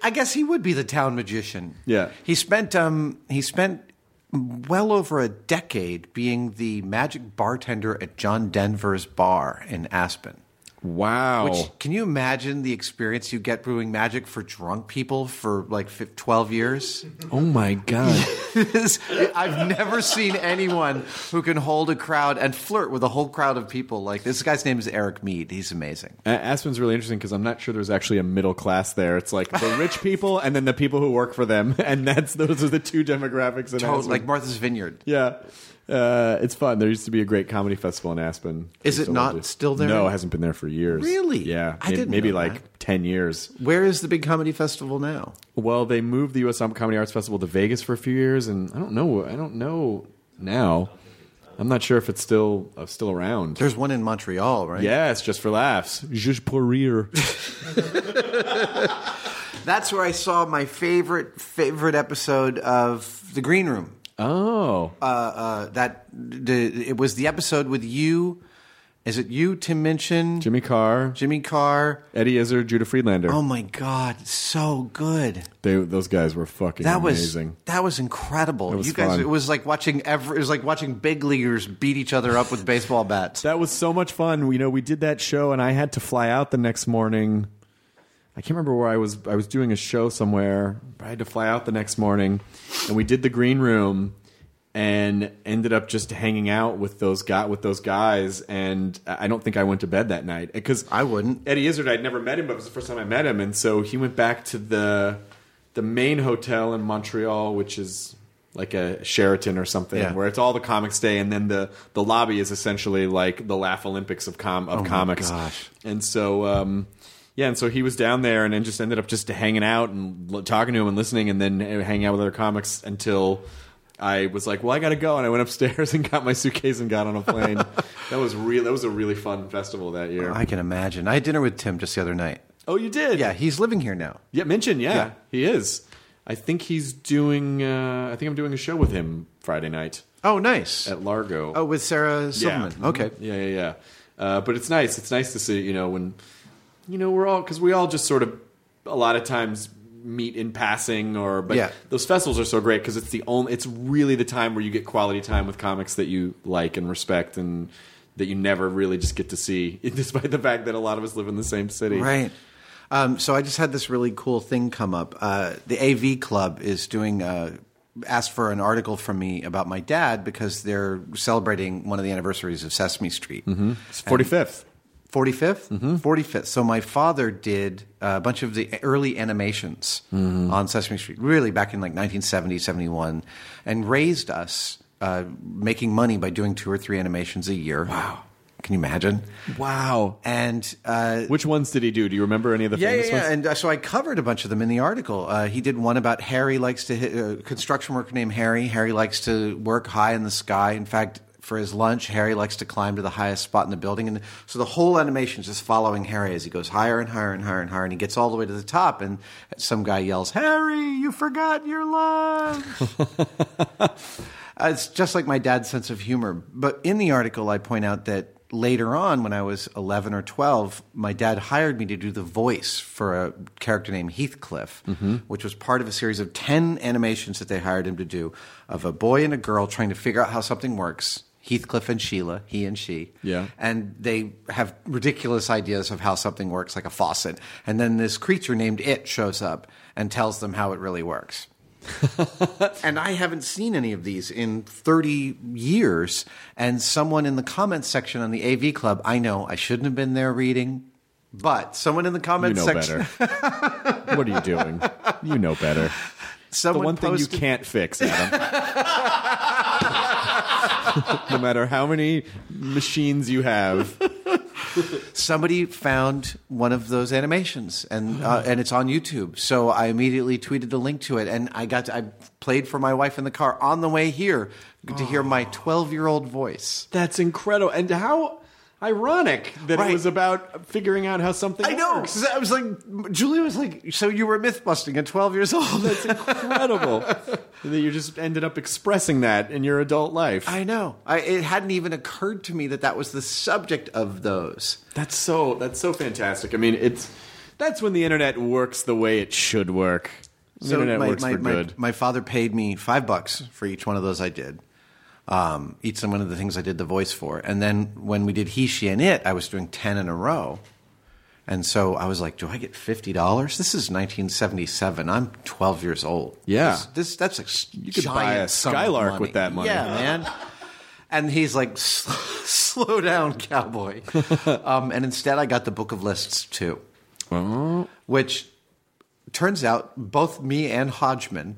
Speaker 4: I guess he would be the town magician.
Speaker 2: Yeah.
Speaker 4: He spent um he spent well over a decade being the magic bartender at John Denver's bar in Aspen.
Speaker 2: Wow.
Speaker 4: Which can you imagine the experience you get brewing magic for drunk people for like fif- 12 years?
Speaker 2: oh my god.
Speaker 4: I've never seen anyone who can hold a crowd and flirt with a whole crowd of people like this guy's name is Eric Mead. He's amazing.
Speaker 2: A- Aspen's really interesting because I'm not sure there's actually a middle class there. It's like the rich people and then the people who work for them, and that's those are the two demographics in Aspen.
Speaker 4: like Martha's Vineyard.
Speaker 2: yeah, uh, it's fun. There used to be a great comedy festival in Aspen.
Speaker 4: Is it not
Speaker 2: do.
Speaker 4: still there?
Speaker 2: No, it hasn't been there for years.
Speaker 4: Really?
Speaker 2: Yeah,
Speaker 4: I
Speaker 2: May-
Speaker 4: didn't
Speaker 2: maybe
Speaker 4: know
Speaker 2: like
Speaker 4: that.
Speaker 2: ten years.
Speaker 4: Where is the big comedy festival now?
Speaker 2: Well, they moved the U.S. Comedy Arts Festival to Vegas for a few years, and I don't know. I don't know now. I'm not sure if it's still uh, still around.
Speaker 4: There's one in Montreal, right?
Speaker 2: Yes, just for laughs. Juste pour rire.
Speaker 4: That's where I saw my favorite favorite episode of The Green Room.
Speaker 2: Oh,
Speaker 4: Uh, that the, it was the episode with you. Is it you, Tim Minchin,
Speaker 2: Jimmy Carr,
Speaker 4: Jimmy Carr?
Speaker 2: Eddie Izzard, Judah Friedlander.
Speaker 4: Oh my God, so good.
Speaker 2: They, those guys were fucking
Speaker 4: That was
Speaker 2: amazing.
Speaker 4: that was incredible.
Speaker 2: That was
Speaker 4: you guys,
Speaker 2: fun.
Speaker 4: it was like watching every, it was like watching big leaguers beat each other up with baseball bats.
Speaker 2: That was so much fun. You know, we did that show, and I had to fly out the next morning. I can't remember where I was. I was doing a show somewhere. But I had to fly out the next morning, and we did the green room, and ended up just hanging out with those guy with those guys. And I don't think I went to bed that night because
Speaker 4: I wouldn't.
Speaker 2: Eddie Izzard, I'd never met him, but it was the first time I met him, and so he went back to the the main hotel in Montreal, which is like a Sheraton or something,
Speaker 4: Yeah.
Speaker 2: where it's all the comics stay, and then the the lobby is essentially like the Laugh Olympics of com of
Speaker 4: Oh my
Speaker 2: comics.
Speaker 4: gosh.
Speaker 2: And so. Um, yeah, and so he was down there, and then just ended up just hanging out and l- talking to him and listening, and then uh, hanging out with other comics until I was like, "Well, I got to go," and I went upstairs and got my suitcase and got on a plane. that was real. That was a really fun festival that year.
Speaker 4: I can imagine. I had dinner with Tim just the other night.
Speaker 2: Oh, you did?
Speaker 4: Yeah, he's living here now.
Speaker 2: Yeah, Minchin. Yeah,
Speaker 4: Yeah.
Speaker 2: he is. I think he's doing. Uh, I think I'm doing a show with him Friday night
Speaker 4: Oh, nice.
Speaker 2: at Largo.
Speaker 4: Oh, with Sarah. Silverman. Okay.
Speaker 2: Yeah, yeah, yeah. Uh, but it's nice. It's nice to see. You know, when you know we're all because we all just sort of a lot of times meet in passing or but
Speaker 4: Yeah.
Speaker 2: those festivals are so great because it's the only it's really the time where you get quality time with comics that you like and respect and that you never really just get to see despite the fact that a lot of us live in the same city
Speaker 4: Right. Um, so I just had this really cool thing come up. Uh, the AV Club is doing. Uh, asked for an article from me about my dad because they're celebrating one of the anniversaries of Sesame Street. Mm-hmm.
Speaker 2: it's 45th
Speaker 4: 45th?
Speaker 2: Mm-hmm.
Speaker 4: 45th. So my father did a bunch of the early animations
Speaker 2: Mm-hmm.
Speaker 4: on Sesame Street, really back in like 1970, 71, and raised us uh, making money by doing two or three animations a year. Wow. Can you imagine?
Speaker 2: wow
Speaker 4: And uh,
Speaker 2: which ones did he do do you remember any of the
Speaker 4: yeah,
Speaker 2: famous
Speaker 4: yeah, yeah.
Speaker 2: ones
Speaker 4: And uh, so I covered a bunch of them in the article. Uh, he did one about Harry likes to hit, uh, construction worker named Harry. Harry likes to work high in the sky. In fact, for his lunch, Harry likes to climb to the highest spot in the building. And so the whole animation is just following Harry as he goes higher and higher and higher and higher. And he gets all the way to the top. And some guy yells, Harry, you forgot your lunch. Uh, it's just like my dad's sense of humor. But in the article, I point out that later on, when I was 11 or 12, my dad hired me to do the voice for a character named Heathcliff, which was part of a series of 10 animations that they hired him to do of a boy and a girl trying to figure out how something works. Heathcliff and Sheila, he and she.
Speaker 2: Yeah.
Speaker 4: And they have ridiculous ideas of how something works, like a faucet. And then this creature named It shows up and tells them how it really works. and I haven't seen any of these in 30 years. And someone in the comments section on the AV Club, I know I shouldn't have been there reading, but someone in the comments You
Speaker 2: know
Speaker 4: section,
Speaker 2: better. what are you doing? You know better. The
Speaker 4: someone
Speaker 2: one thing you can't fix, Adam. no matter how many machines you have.
Speaker 4: somebody found one of those animations and uh, and it's on YouTube. So I immediately tweeted a link to it, and I got to, I played for my wife in the car on the way here to hear my 12 year old voice.
Speaker 2: That's incredible. And how ironic that
Speaker 4: Right.
Speaker 2: it was about figuring out how something
Speaker 4: I know.
Speaker 2: works.
Speaker 4: I was like, Julia was like, so you were myth busting at 12 years old.
Speaker 2: That's incredible. that you just ended up expressing that in your adult life.
Speaker 4: I know. I, it hadn't even occurred to me that that was the subject of those.
Speaker 2: That's so that's so fantastic. I mean, it's that's when the internet works the way it should work. The internet
Speaker 4: my,
Speaker 2: works
Speaker 4: my,
Speaker 2: for
Speaker 4: my,
Speaker 2: good.
Speaker 4: my father paid me five bucks for each one of those I did. Um, each one of the things I did the voice for. And then when we did He, She, and It, I was doing 10 in a row. And so I was like, do I get $50? This is 1977. I'm 12 years old.
Speaker 2: Yeah.
Speaker 4: This, this that's a
Speaker 2: You could buy a Skylark with that money.
Speaker 4: Yeah, man. And he's like, slow down, cowboy. um, and instead, I got the Book of Lists too, which turns out both me and Hodgman,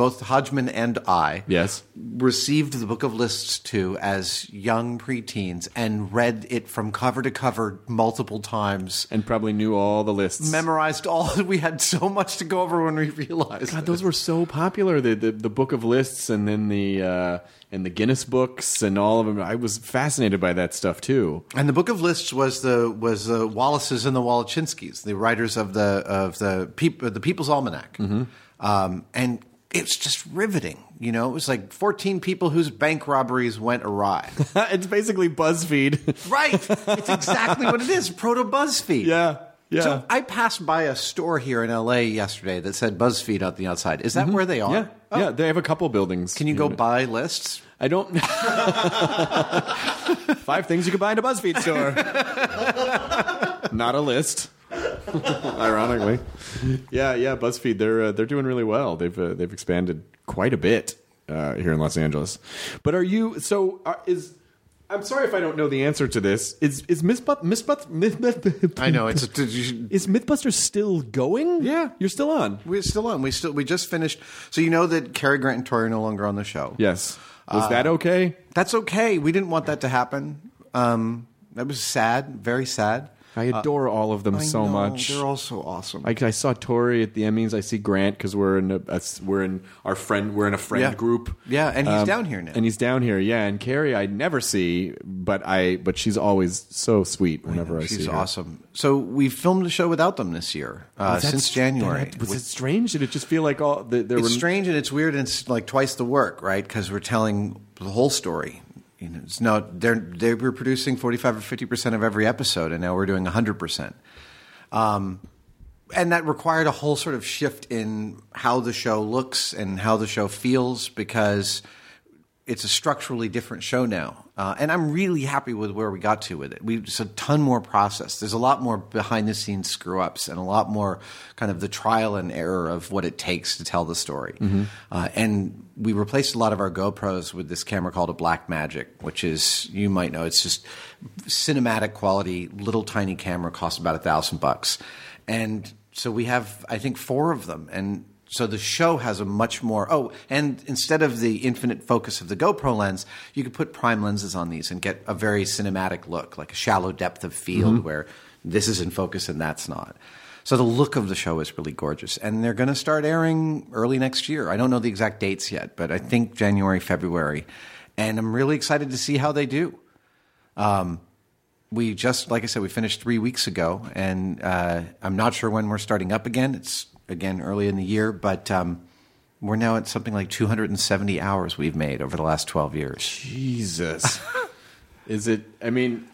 Speaker 4: both Hodgman and I,
Speaker 2: Yes.
Speaker 4: received the Book of Lists too as young preteens and read it from cover to cover multiple times.
Speaker 2: and probably knew all the lists.
Speaker 4: Memorized all. We had so much to go over when we realized.
Speaker 2: God, those were so popular. The, the the book of lists, and then the uh, and the Guinness books, and all of them. I was fascinated by that stuff too.
Speaker 4: And the Book of Lists was the was the Wallaces and the Wallechinskys, the writers of the of the peop, the People's Almanac, um, and it's just riveting. You know, it was like fourteen people whose bank robberies went awry.
Speaker 2: it's basically BuzzFeed.
Speaker 4: right, it's exactly what it is. Proto BuzzFeed.
Speaker 2: yeah, yeah.
Speaker 4: So I passed by a store here in LA yesterday that said BuzzFeed on the outside. Is that mm-hmm. where they are?
Speaker 2: yeah, oh. yeah. They have a couple buildings.
Speaker 4: Can you go buy lists?
Speaker 2: I don't. Five things you can buy in a BuzzFeed store. Not a list. Ironically, yeah, yeah. BuzzFeed, they're uh, they're doing really well. They've uh, they've expanded quite a bit uh, here in Los Angeles. But are you so? Are, is I'm sorry if I don't know the answer to this. Is is Mythbusters? Mythbust, Myth,
Speaker 4: I know it's
Speaker 2: Is MythBusters still going?
Speaker 4: Yeah.
Speaker 2: you're still on.
Speaker 4: we're still on. We still we just finished. So you know that Kari Grant and Tory are no longer on the show.
Speaker 2: Yes. Was that okay?
Speaker 4: That's okay. We didn't want that to happen. Um, that was sad, very sad.
Speaker 2: I adore all of them
Speaker 4: I
Speaker 2: so
Speaker 4: know,
Speaker 2: much.
Speaker 4: They're all so awesome.
Speaker 2: I, I saw Tory at the Emmys. I see Grant because we're in a, a- we're in our friend we're in a friend
Speaker 4: Yeah.
Speaker 2: group.
Speaker 4: Yeah, and he's down here now.
Speaker 2: And he's down here. Yeah, and Kari I never see, but I but she's always so sweet whenever I, see
Speaker 4: She's awesome. So we filmed a show without them this year uh,
Speaker 2: Was
Speaker 4: since January.
Speaker 2: that- Was
Speaker 4: With-
Speaker 2: it strange? Did it just feel like all the, there
Speaker 4: it's
Speaker 2: were
Speaker 4: strange and it's weird and it's like twice the work, right? Because we're telling the whole story. You know, it's no, they're they were producing forty five or fifty percent of every episode, and now we're doing hundred percent. Um, and that required a whole sort of shift in how the show looks and how the show feels because it's a structurally different show now. Uh, and I'm really happy with where we got to with it. We just a ton more process. There's a lot more behind the scenes screw ups and a lot more kind of the trial and error of what it takes to tell the story. Uh, and we replaced a lot of our GoPros with this camera called a Blackmagic, which is you might know it's just cinematic quality, little tiny camera costs about a thousand bucks, and so we have I think four of them and so the show has a much more oh and instead of the infinite focus of the GoPro lens you could put prime lenses on these and get a very cinematic look like a shallow depth of field where this is in focus and that's not. So the look of the show is really gorgeous and they're going to start airing early next year. I don't know the exact dates yet but I think January February and I'm really excited to see how they do. We just, like I said, we finished three weeks ago, and uh, I'm not sure when we're starting up again. It's again early in the year, but um, we're now at something like 270 hours we've made over the last 12 years.
Speaker 2: Jesus. Is it? I mean,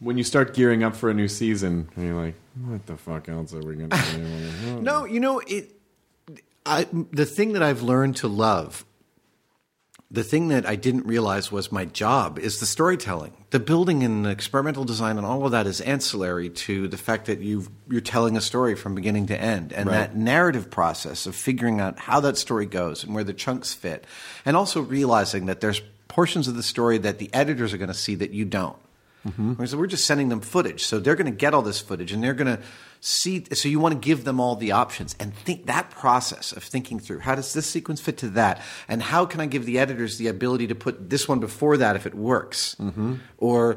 Speaker 2: when you start gearing up for a new season, you're like, what the fuck else are we going to do?
Speaker 4: No, you know it. I the thing that I've learned to love, the thing that I didn't realize was my job is the storytelling, the building and the experimental design, and all of that is ancillary to the fact that you you're telling a story from beginning to end, and
Speaker 2: Right.
Speaker 4: that narrative process of figuring out how that story goes and where the chunks fit, and also realizing that there's portions of the story that the editors are going to see that you don't. Mm-hmm. So we're just sending them footage. So they're going to get all this footage and they're going to see. So you want to give them all the options and think that process of thinking through how does this sequence fit to that? And how can I give the editors the ability to put this one before that if it works? Or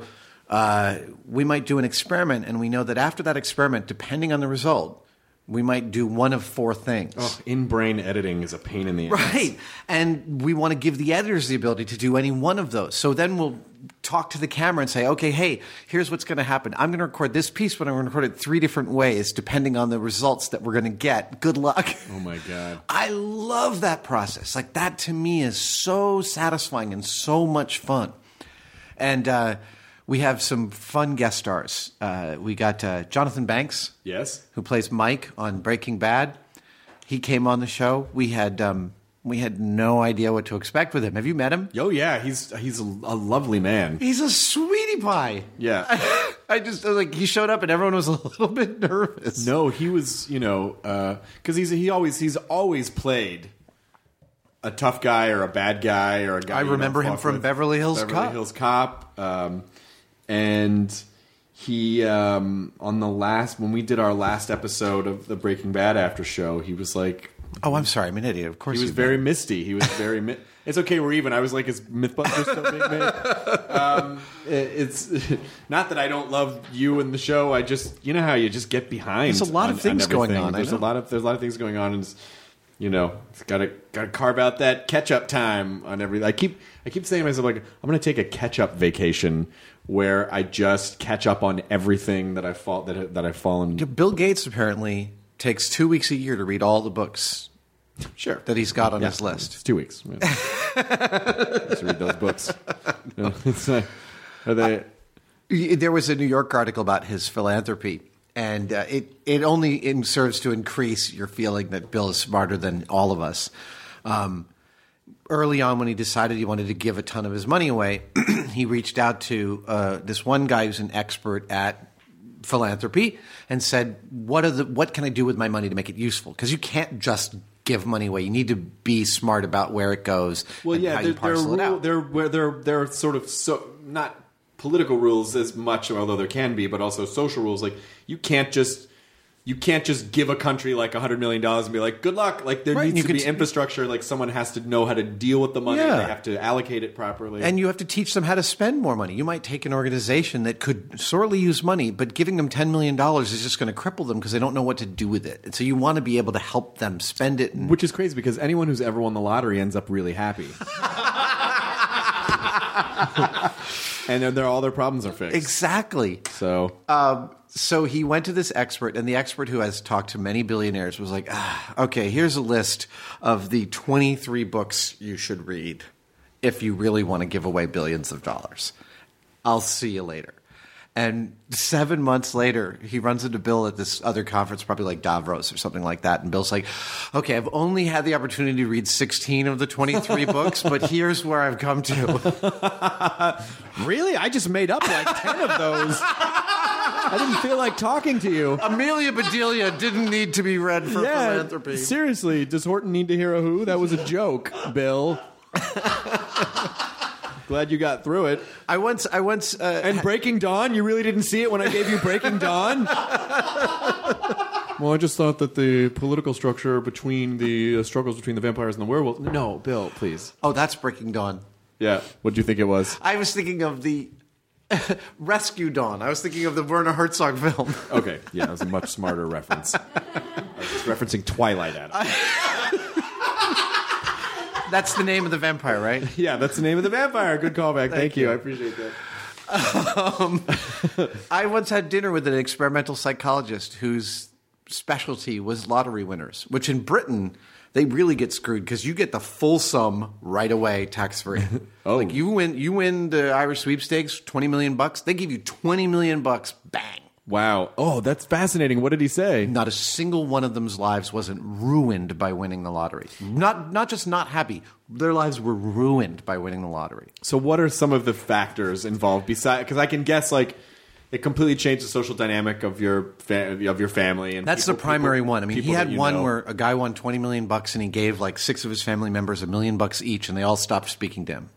Speaker 4: uh, we might do an experiment and we know that after that experiment, depending on the result, we might do one of four things.
Speaker 2: Oh, in brain editing is a pain in the ass.
Speaker 4: Right. And we want to give the editors the ability to do any one of those. So then we'll talk to the camera and say, okay, hey, here's what's going to happen. I'm going to record this piece, but I'm going to record it three different ways depending on the results that we're going to get. Good luck.
Speaker 2: Oh my god.
Speaker 4: I love that process. Like that to me is so satisfying and so much fun. And uh, we have some fun guest stars. Uh, we got uh, Jonathan Banks
Speaker 2: Yes.
Speaker 4: who plays Mike on Breaking Bad. He came on the show. We had um, we had no idea what to expect with him. Have you met him?
Speaker 2: Oh yeah, he's he's a, a lovely man.
Speaker 4: He's a sweetie pie.
Speaker 2: Yeah.
Speaker 4: I just I was like he showed up and everyone was a little bit nervous.
Speaker 2: No, he was, you know, because he's he always he's always played a tough guy or a bad guy or a guy.
Speaker 4: I remember him from
Speaker 2: with.
Speaker 4: Beverly Hills
Speaker 2: Beverly
Speaker 4: Cop.
Speaker 2: Hills Cop, um, and he um, on the last when we did our last episode of the Breaking Bad after show, he was like.
Speaker 4: Oh, I'm sorry, I'm an idiot. Of course
Speaker 2: He was very
Speaker 4: met.
Speaker 2: misty. He was very. Mi- it's okay. We're even. I was like, is MythBusters still being made? Um, it- it's not that I don't love you and the show. I just, you know how you just get behind.
Speaker 4: There's a lot of
Speaker 2: on-
Speaker 4: things going on,
Speaker 2: There's a lot of there's a lot of things going on, and you know, it's got to got to carve out that catch up time on every. I keep I keep saying to myself like I'm going to take a catch up vacation where I just catch up on everything that I fall that that I've fallen.
Speaker 4: Bill Gates apparently takes two weeks a year to read all the books
Speaker 2: Sure.
Speaker 4: that he's got on
Speaker 2: Yeah,
Speaker 4: his list.
Speaker 2: It's two weeks. Yeah. Just read those books. No, are they?
Speaker 4: There was a New York article about his philanthropy, and uh, it it only in, serves to increase your feeling that Bill is smarter than all of us. Um, early on, when he decided he wanted to give a ton of his money away, he reached out to uh, this one guy who's an expert at philanthropy and said, "What are the what can I do with my money to make it useful? Because you can't just give money away. You need to be smart about where it goes.
Speaker 2: Well,
Speaker 4: and
Speaker 2: yeah,
Speaker 4: how
Speaker 2: there, there, are rule, there, there, there are sort of so not political rules as much, although there can be, but also social rules. Like you can't just you can't just give a country like a hundred million dollars and be like, "Good luck." Like there
Speaker 4: Right,
Speaker 2: needs to be
Speaker 4: t-
Speaker 2: infrastructure. Like someone has to know how to deal with the money.
Speaker 4: Yeah.
Speaker 2: They have to allocate it properly.
Speaker 4: And you have to teach them how to spend more money. You might take an organization that could sorely use money, but giving them $10 million is just going to cripple them because they don't know what to do with it. And so you want to be able to help them spend it. And,
Speaker 2: which is crazy because anyone who's ever won the lottery ends up really happy. and then they're, all their problems are fixed.
Speaker 4: exactly.
Speaker 2: So
Speaker 4: Um, so he went to this expert, and the expert who has talked to many billionaires was like, ah, okay, here's a list of the 23 books you should read if you really want to give away billions of dollars. I'll see you later. And seven months later, he runs into Bill at this other conference, probably like Davos or something like that. And Bill's like, okay, I've only had the opportunity to read 16 of the 23 books, but here's where I've come to.
Speaker 2: really, I just made up like ten of those. I didn't feel like talking to you.
Speaker 4: Amelia Bedelia didn't need to be read for philanthropy.
Speaker 2: seriously, does Horton need to hear a who? That was a joke, Bill. Glad you got through it.
Speaker 4: I once, I once, uh,
Speaker 2: And Breaking Dawn, you really didn't see it when I gave you Breaking Dawn? well, I just thought that the political structure between the uh, struggles between the vampires and the werewolves. No, Bill, please.
Speaker 4: oh, that's Breaking Dawn.
Speaker 2: Yeah. What do you think it was?
Speaker 4: I was thinking of the Rescue Dawn. I was thinking of the Werner Herzog film.
Speaker 2: Okay, yeah, that was a much smarter reference. I was just referencing Twilight, Adam.
Speaker 4: That's the name of the vampire, right?
Speaker 2: Yeah, that's the name of the vampire. Good callback. Thank, you.
Speaker 4: you.
Speaker 2: I appreciate that.
Speaker 4: Um, I once had dinner with an experimental psychologist whose specialty was lottery winners, which in Britain they really get screwed because you get the full sum right away, tax free. oh, like you win, you win the Irish sweepstakes, twenty million bucks. They give you twenty million bucks, bang.
Speaker 2: Wow. Oh, that's fascinating. What did he say?
Speaker 4: Not a single one of them's lives wasn't ruined by winning the lottery. Not not just not happy. Their lives were ruined by winning the lottery.
Speaker 2: So, what are some of the factors involved? Besides, because I can guess like it completely changed the social dynamic of your fa- of your family. And
Speaker 4: That's
Speaker 2: people-
Speaker 4: the primary
Speaker 2: people-
Speaker 4: one. I mean, he had one
Speaker 2: know.
Speaker 4: where a guy won twenty million bucks, and he gave like six of his family members a million bucks each, and they all stopped speaking to him.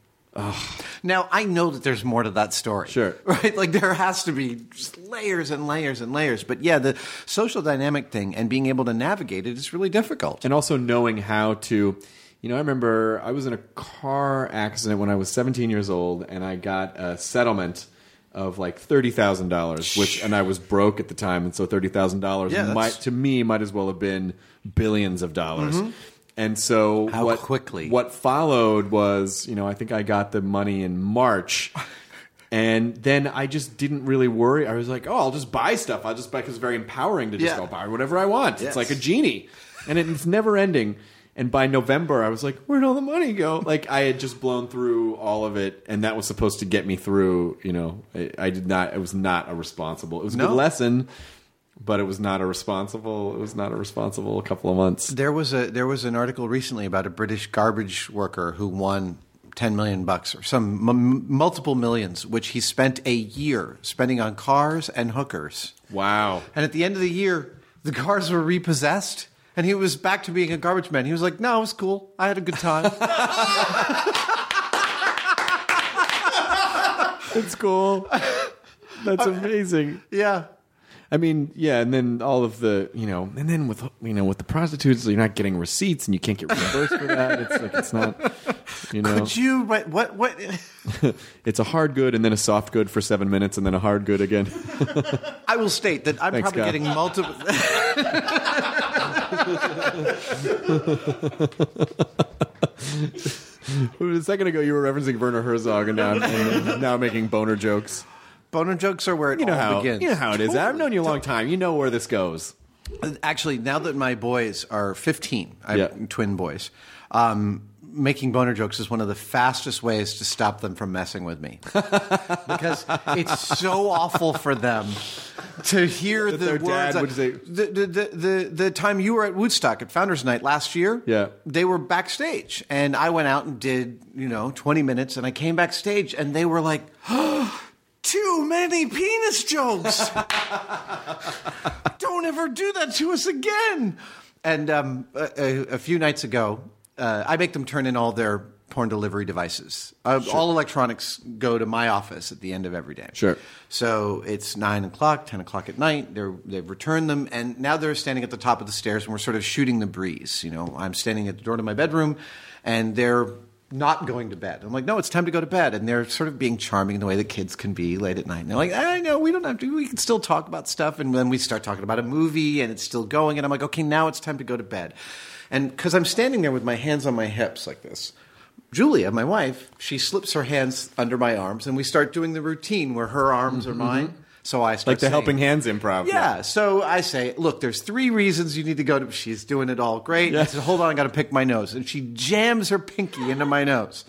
Speaker 4: Now I know that there's more to that story.
Speaker 2: Sure.
Speaker 4: right? Like there has to be just layers and layers and layers. But yeah, the social dynamic thing and being able to navigate it is really difficult.
Speaker 2: and also knowing how to you know i remember i was in a car accident when i was 17 years old and i got a settlement of like $30000 which and i was broke at the time and so $30000
Speaker 4: Yeah,
Speaker 2: might to me might as well have been billions of dollars mm-hmm. And so.
Speaker 4: How
Speaker 2: what,
Speaker 4: quickly.
Speaker 2: what followed was you know i think i got the money in march and then I just didn't really worry. I was like, "Oh, I'll just buy stuff. I'll just buy." Because it's very empowering to just
Speaker 4: Yeah.
Speaker 2: go buy whatever I want.
Speaker 4: Yes.
Speaker 2: It's like a genie, and it, it's never ending. And by November, I was like, "Where'd all the money go?" Like I had just blown through all of it, and that was supposed to get me through. You know, I, I did not. It was not a responsible. It was a
Speaker 4: No.
Speaker 2: good lesson, but it was not a responsible. It was not a responsible couple of months.
Speaker 4: There was a there was an article recently about a British garbage worker who won ten million bucks or some m- multiple millions, which he spent a year spending on cars and hookers.
Speaker 2: Wow.
Speaker 4: And at the end of the year, the cars were repossessed, and he was back to being a garbage man. He was like, "No, it was cool. I had a good time."
Speaker 2: It's cool. That's uh, amazing.
Speaker 4: yeah.
Speaker 2: I mean, yeah, and then all of the, you know, and then with you know with the prostitutes, you're not getting receipts, and you can't get reimbursed for that. It's like it's not, you know,
Speaker 4: Could you? What? What? What?
Speaker 2: it's a hard good and then a soft good for seven minutes, and then a hard good again.
Speaker 4: I will state that I'm
Speaker 2: Thanks,
Speaker 4: probably
Speaker 2: Scott.
Speaker 4: getting multiple.
Speaker 2: a second ago, you were referencing Werner Herzog, and now and now making boner jokes.
Speaker 4: Boner jokes are where it
Speaker 2: You know
Speaker 4: all
Speaker 2: how
Speaker 4: begins.
Speaker 2: you know how it is. I've known you a long time. You know where this goes.
Speaker 4: Actually, now that my boys are 15, I have
Speaker 2: Yeah.
Speaker 4: twin boys, um, making boner jokes is one of the fastest ways to stop them from messing with me. because it's so awful for them to hear the
Speaker 2: their
Speaker 4: words.
Speaker 2: dad
Speaker 4: like-
Speaker 2: would say-
Speaker 4: the, the, the, the, the time you were at w00tstock at Founders Night last year,
Speaker 2: Yeah.
Speaker 4: they were backstage. And I went out and did, you know, 20 minutes, and I came backstage, and they were like, Too many penis jokes. Don't ever do that to us again. And um, a, a, few nights ago, uh, I make them turn in all their porn delivery devices. Uh, All electronics go to my office at the end of every day.
Speaker 2: Sure.
Speaker 4: So it's nine o'clock, ten o'clock at night. They're, they've returned them, and now they're standing at the top of the stairs, and we're sort of shooting the breeze. You know, I'm standing at the door to my bedroom, and they're not going to bed. I'm like, no, it's time to go to bed, and they're sort of being charming in the way that kids can be late at night. And they're like, I know we don't have to. We can still talk about stuff, and then we start talking about a movie, and it's still going, and I'm like, okay, now it's time to go to bed, and because I'm standing there with my hands on my hips like this. Julia, my wife, she slips her hands under my arms, and we start doing the routine where her arms are mm-hmm, mine. Mm-hmm. So I start.
Speaker 2: Like the
Speaker 4: saying-
Speaker 2: helping hands improv.
Speaker 4: Yeah. So I say, look, there's three reasons you need to go to. She's doing it all great. I said, hold on, I got to pick my nose, and she jams her pinky into my nose.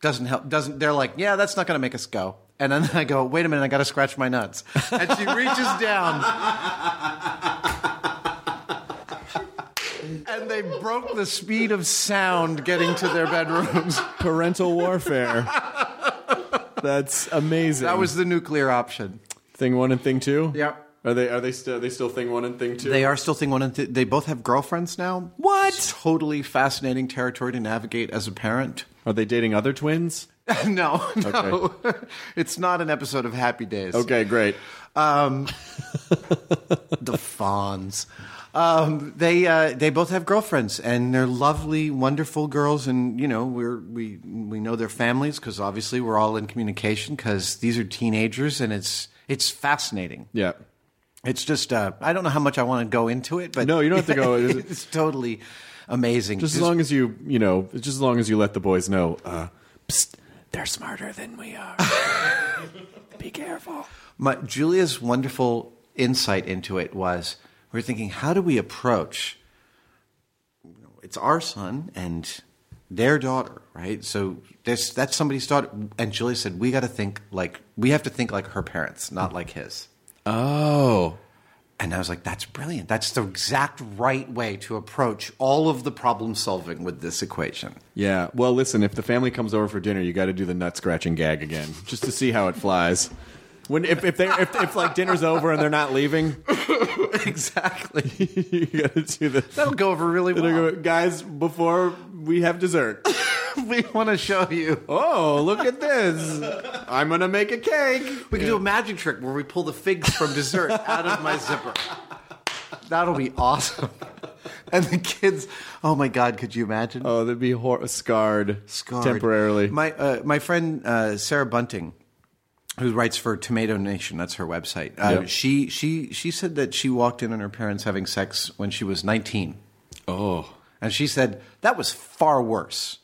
Speaker 4: Doesn't help. Doesn't. They're like, yeah, that's not going to make us go. And then I go, wait a minute, I got to scratch my nuts. And she reaches down. And they broke the speed of sound getting to their bedrooms.
Speaker 2: Parental warfare. That's amazing.
Speaker 4: That was the nuclear option.
Speaker 2: Thing one and thing two.
Speaker 4: Yep.
Speaker 2: Are they are they still are they still thing one and thing two?
Speaker 4: They are still thing one and th- they both have girlfriends now.
Speaker 2: What?
Speaker 4: It's totally fascinating territory to navigate as a parent.
Speaker 2: Are they dating other twins?
Speaker 4: no, no. it's not an episode of Happy Days.
Speaker 2: Okay, great.
Speaker 4: Um, the Fonz. Um, they uh, they both have girlfriends, and they're lovely, wonderful girls. And you know, we're we we know their families because obviously we're all in communication because these are teenagers, and it's it's fascinating.
Speaker 2: Yeah.
Speaker 4: It's just uh, I don't know how much I want to go into it, but
Speaker 2: No, you don't have to go.
Speaker 4: it's totally amazing.
Speaker 2: Just as long as you you know, just as long as you let the boys know, uh, psst, they're smarter than we are. Be careful.
Speaker 4: My, Julia's wonderful insight into it was we're thinking, how do we approach? you know, It's our son and their daughter, right? So there's, that's somebody's daughter. And Julia said, we got to think like we have to think like her parents, not like his.
Speaker 2: Oh.
Speaker 4: And I was like, that's brilliant. That's the exact right way to approach all of the problem solving with this equation.
Speaker 2: Yeah. Well, listen, if the family comes over for dinner, you got to do the nut scratching gag again, just to see how it flies. When if if they if, if like dinner's over and they're not leaving,
Speaker 4: exactly.
Speaker 2: you got to do the
Speaker 4: That'll go over really well.
Speaker 2: go, guys before we have dessert.
Speaker 4: we want to show you.
Speaker 2: Oh, look at this! I'm gonna make a cake.
Speaker 4: We can do a magic trick where we pull the figs from dessert out of my zipper. That'll be awesome. And the kids, oh my God, could you imagine?
Speaker 2: Oh, they'd be hor- scarred,
Speaker 4: Scarred.
Speaker 2: temporarily.
Speaker 4: My uh, my friend uh, Sarah Bunting, who writes for Tomato Nation, that's her website. Uh,
Speaker 2: Yep.
Speaker 4: She she she said that she walked in on her parents having sex when she was 19,
Speaker 2: oh,
Speaker 4: and she said that was far worse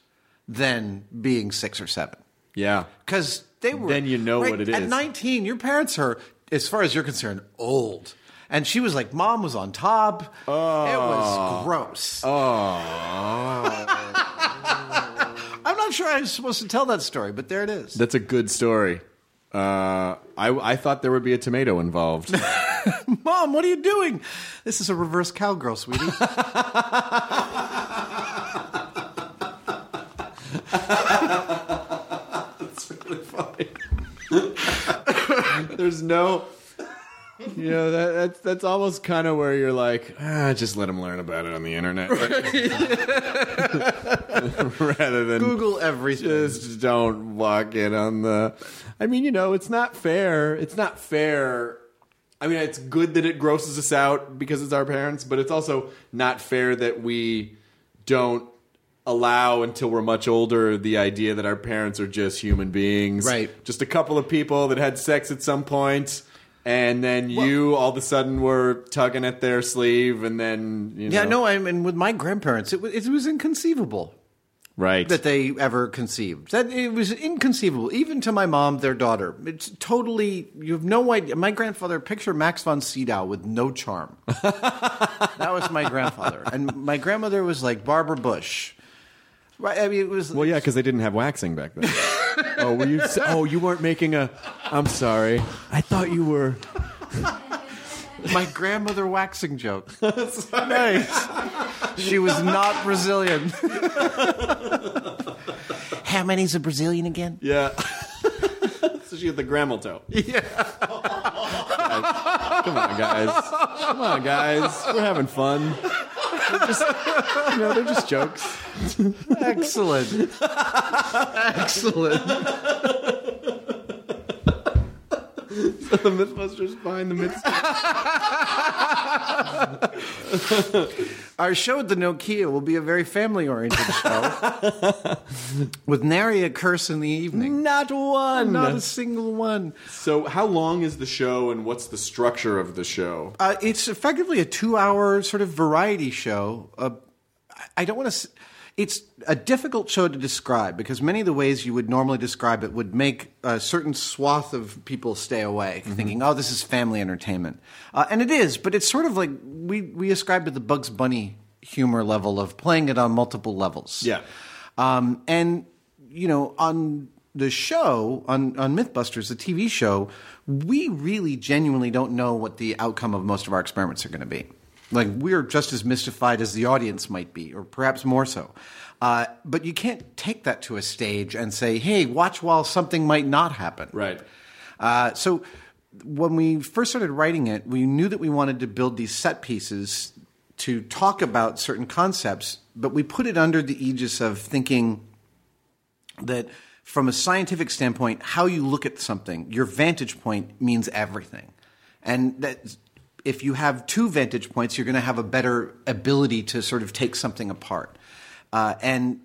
Speaker 4: than being six or seven.
Speaker 2: yeah.
Speaker 4: because they were.
Speaker 2: Then you know
Speaker 4: right,
Speaker 2: what it is.
Speaker 4: At 19, your parents are, as far as you're concerned, old. And she was like, "Mom was on top. Oh. It was gross."
Speaker 2: Oh,
Speaker 4: I'm not sure I'm supposed to tell that story, but there it is.
Speaker 2: that's a good story. Uh, I I thought there would be a tomato involved.
Speaker 4: Mom, what are you doing? This is a reverse cowgirl, sweetie. That's really funny.
Speaker 2: There's no. You know that, that's that's almost kind of where you're like, ah, just let them learn about it on the internet, rather than
Speaker 4: Google everything.
Speaker 2: just don't walk in on the. I mean, you know, it's not fair. It's not fair. I mean, it's good that it grosses us out because it's our parents, but it's also not fair that we don't allow until we're much older the idea that our parents are just human beings,
Speaker 4: Right.
Speaker 2: Just a couple of people that had sex at some point. And then you all of a sudden were tugging at their sleeve, and then you know,
Speaker 4: yeah, no, I mean, with my grandparents, it was, it was inconceivable.
Speaker 2: right?
Speaker 4: that they ever conceived. That it was inconceivable, even to my mom, their daughter. It's totally you have no idea. My grandfather picture Max von Sydow with no charm. that was my grandfather, and my grandmother was like Barbara Bush. Right? I mean, it was.
Speaker 2: Well, yeah, because they didn't have waxing back then. oh, were you? Oh, you weren't making a. I'm sorry. I thought you were.
Speaker 4: my grandmother waxing joke. nice. She was not Brazilian. How many's a Brazilian again?
Speaker 2: Yeah. so she had the Grammel toe. Yeah. Come on, guys. Come on, guys. We're having fun. They're just, you know, they're just jokes.
Speaker 4: Excellent. Excellent.
Speaker 2: the Mythbusters behind the myths.
Speaker 4: Our show at the Nokia will be a very family oriented show with nary a curse in the evening.
Speaker 2: Not one.
Speaker 4: Not a single one.
Speaker 2: So, how long is the show, and what's the structure of the show?
Speaker 4: Uh, it's effectively a two hour sort of variety show. Uh, I- I don't want to. It's a difficult show to describe because many of the ways you would normally describe it would make a certain swath of people stay away, thinking, "Oh, this is family entertainment," uh, and it is. But it's sort of like we we ascribe to the Bugs Bunny humor level of playing it on multiple levels.
Speaker 2: Yeah.
Speaker 4: Um, and you know, on the show on on MythBusters, the TV show, we really genuinely don't know what the outcome of most of our experiments are going to be. Like we're just as mystified as the audience might be, or perhaps more so. Uh, but you can't take that to a stage and say, "Hey, watch while something might not happen."
Speaker 2: Right.
Speaker 4: Uh, so when we first started writing it, we knew that we wanted to build these set pieces to talk about certain concepts, but we put it under the aegis of thinking that from a scientific standpoint, how you look at something, your vantage point means everything. And that if you have two vantage points, you're going to have a better ability to sort of take something apart. Uh, and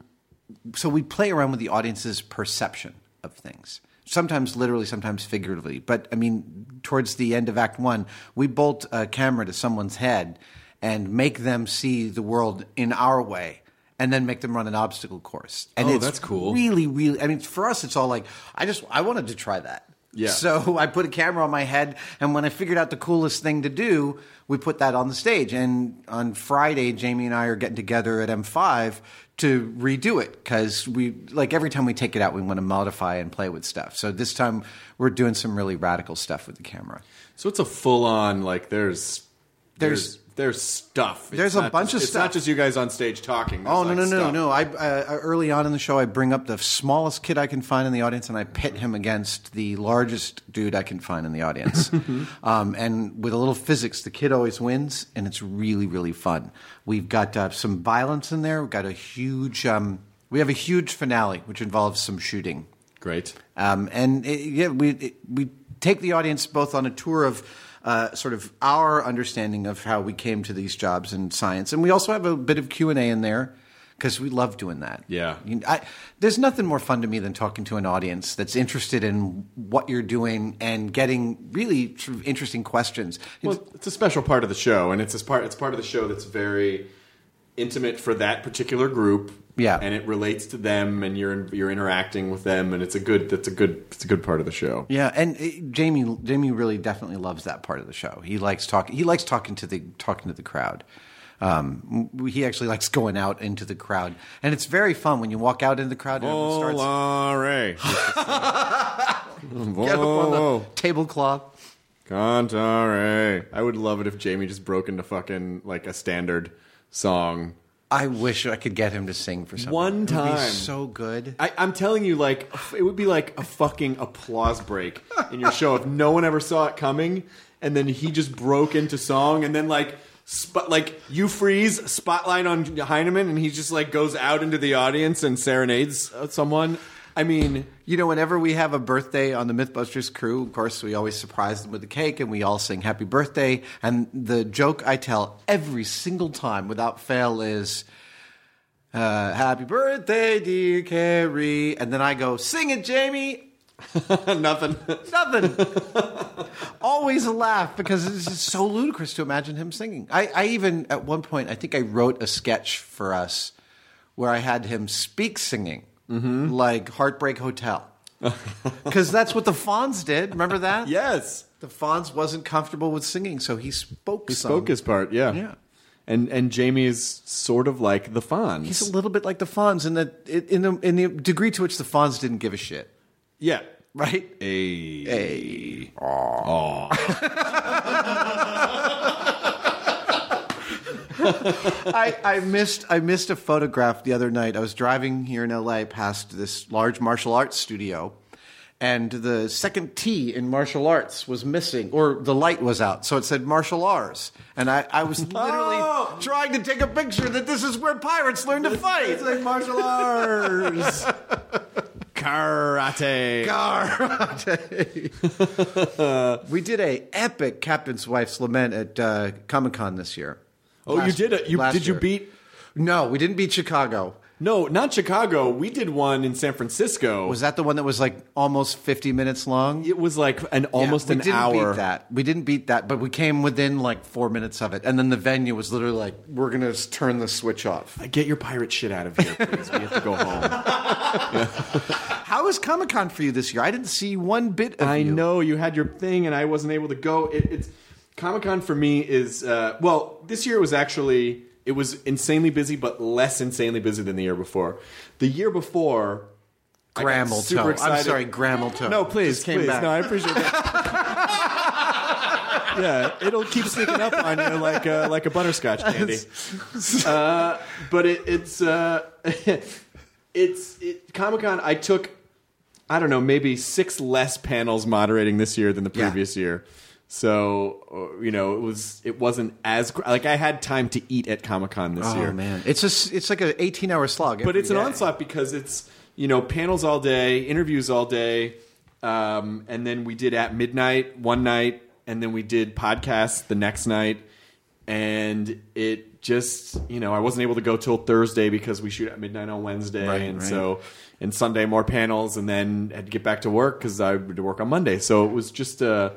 Speaker 4: so we play around with the audience's perception of things. Sometimes literally, sometimes figuratively. But I mean, towards the end of Act One, we bolt a camera to someone's head and make them see the world in our way, and then make them run an obstacle course. And
Speaker 2: Oh,
Speaker 4: it's
Speaker 2: that's cool.
Speaker 4: Really, really. I mean, for us, it's all like I just I wanted to try that.
Speaker 2: Yeah.
Speaker 4: So I put a camera on my head, and when I figured out the coolest thing to do, we put that on the stage. And on Friday, Jamie and I are getting together at M5 to redo it because we like every time we take it out, we want to modify and play with stuff. So this time we're doing some really radical stuff with the camera.
Speaker 2: So it's a full on like there's
Speaker 4: There's-
Speaker 2: there's there's stuff. It's
Speaker 4: There's a
Speaker 2: not
Speaker 4: bunch
Speaker 2: just-
Speaker 4: of
Speaker 2: It's
Speaker 4: stuff.
Speaker 2: not just you guys on stage talking. There's,
Speaker 4: Oh no
Speaker 2: like,
Speaker 4: no no
Speaker 2: stuff.
Speaker 4: no! I uh, early on in the show, I bring up the smallest kid I can find in the audience, and I pit him against the largest dude I can find in the audience. um, and with a little physics, the kid always wins, and it's really really fun. We've got uh, some violence in there. We've got a huge. Um, we have a huge finale, which involves some shooting.
Speaker 2: Great.
Speaker 4: Um, and it, yeah, we it, we take the audience both on a tour of uh, sort of our understanding of how we came to these jobs in science, and we also have a bit of Q and A in there because we love doing that.
Speaker 2: Yeah.
Speaker 4: You- I, there's nothing more fun to me than talking to an audience that's interested in what you're doing and getting really sort of interesting questions.
Speaker 2: Well, it's a special part of the show, and it's a part. It's part of the show that's very intimate for that particular group.
Speaker 4: Yeah.
Speaker 2: and it relates to them, and you're you're interacting with them, and it's a good. That's a good. It's a good part of the show.
Speaker 4: Yeah, and uh, Jamie Jamie really definitely loves that part of the show. He likes talking. He likes talking to the talking to the crowd. Um, he actually likes going out into the crowd, and it's very fun when you walk out into the crowd and
Speaker 2: Volare.
Speaker 4: get up on the tablecloth.
Speaker 2: Cantare. I would love it if Jamie just broke into fucking like a standard song.
Speaker 4: I wish I could get him to sing for something.
Speaker 2: One
Speaker 4: It would be
Speaker 2: time.
Speaker 4: so good.
Speaker 2: I, I'm telling you, like it would be like a fucking applause break in your show if no one ever saw it coming, and then he just broke into song, and then like. Spot, like you freeze spotlight on Hyneman, and he just like goes out into the audience and serenades uh, someone. I mean,
Speaker 4: You know, whenever we have a birthday on the Mythbusters crew, of course, we always surprise them with a cake and we all sing happy birthday. And the joke I tell every single time without fail is, uh, happy birthday, dear Carrie. And then I go, sing it, Jamie.
Speaker 2: nothing.
Speaker 4: Nothing. Always a laugh because it's just so ludicrous to imagine him singing. I, I even, at one point, I think I wrote a sketch for us where I had him speak singing, Mm-hmm. like Heartbreak Hotel. Because that's what the Fonz did. Remember that?
Speaker 2: yes,
Speaker 4: The Fonz wasn't comfortable with singing, so he spoke
Speaker 2: he
Speaker 4: some.
Speaker 2: spoke his part. Yeah,
Speaker 4: Yeah.
Speaker 2: And and Jamie is sort of like the Fonz.
Speaker 4: He's a little bit like the Fonz in the, in the, in the degree to which the Fonz didn't give a shit.
Speaker 2: yeah.
Speaker 4: Right?
Speaker 2: A.
Speaker 4: Hey. I, I missed I missed a photograph the other night. I was driving here in LA past this large martial arts studio, and the second T in martial arts was missing, or the light was out, so it said martial arts. And I, I was literally trying to take a picture that this is where pirates learn to fight.
Speaker 2: It's like martial arts. Karate.
Speaker 4: Karate. we did a epic Captain's Wife's Lament at uh, Comic Con this year.
Speaker 2: Oh, you did it. You
Speaker 4: last
Speaker 2: did you
Speaker 4: year.
Speaker 2: beat?
Speaker 4: No, we didn't beat Chicago.
Speaker 2: No, not Chicago. We did one in San Francisco.
Speaker 4: Was that the one that was like almost 50 minutes long?
Speaker 2: It was like an almost
Speaker 4: Yeah, we
Speaker 2: an
Speaker 4: didn't
Speaker 2: hour.
Speaker 4: Beat that we didn't beat that, but we came within like four minutes of it, and then the venue was literally like, "We're gonna s- turn the switch off."
Speaker 2: Uh, get your pirate shit out of here, please. we have to go home.
Speaker 4: How was Comic Con for you this year? I didn't see one bit of
Speaker 2: I
Speaker 4: you.
Speaker 2: know you had your thing, and I wasn't able to go. It, it's Comic Con for me is uh, well, this year was actually it was insanely busy, but less insanely busy than the year before. The year before, I got
Speaker 4: Grammel
Speaker 2: super
Speaker 4: toe. I'm sorry, Grammel toe.
Speaker 2: No, please,
Speaker 4: Just came
Speaker 2: please.
Speaker 4: back.
Speaker 2: No, I appreciate that. yeah, it'll keep sneaking up on you like uh, like a butterscotch candy. Uh, but it, it's uh, it's it, Comic Con. I took I don't know maybe six less panels moderating this year than the
Speaker 4: Yeah.
Speaker 2: previous year. So uh, you know it was it wasn't as like I had time to eat at Comic Con this year.
Speaker 4: Oh
Speaker 2: year
Speaker 4: man, it's a s- it's like an 18 hour slog.
Speaker 2: but it's an onslaught because it's you know panels all day, interviews all day, um, and then we did at midnight one night, and then we did podcasts the next night, and it just you know I wasn't able to go till Thursday because we shoot at midnight on Wednesday,
Speaker 4: Right,
Speaker 2: and
Speaker 4: right.
Speaker 2: so and Sunday more panels, and then had to get back to work because I had to work on Monday, so it was just uh,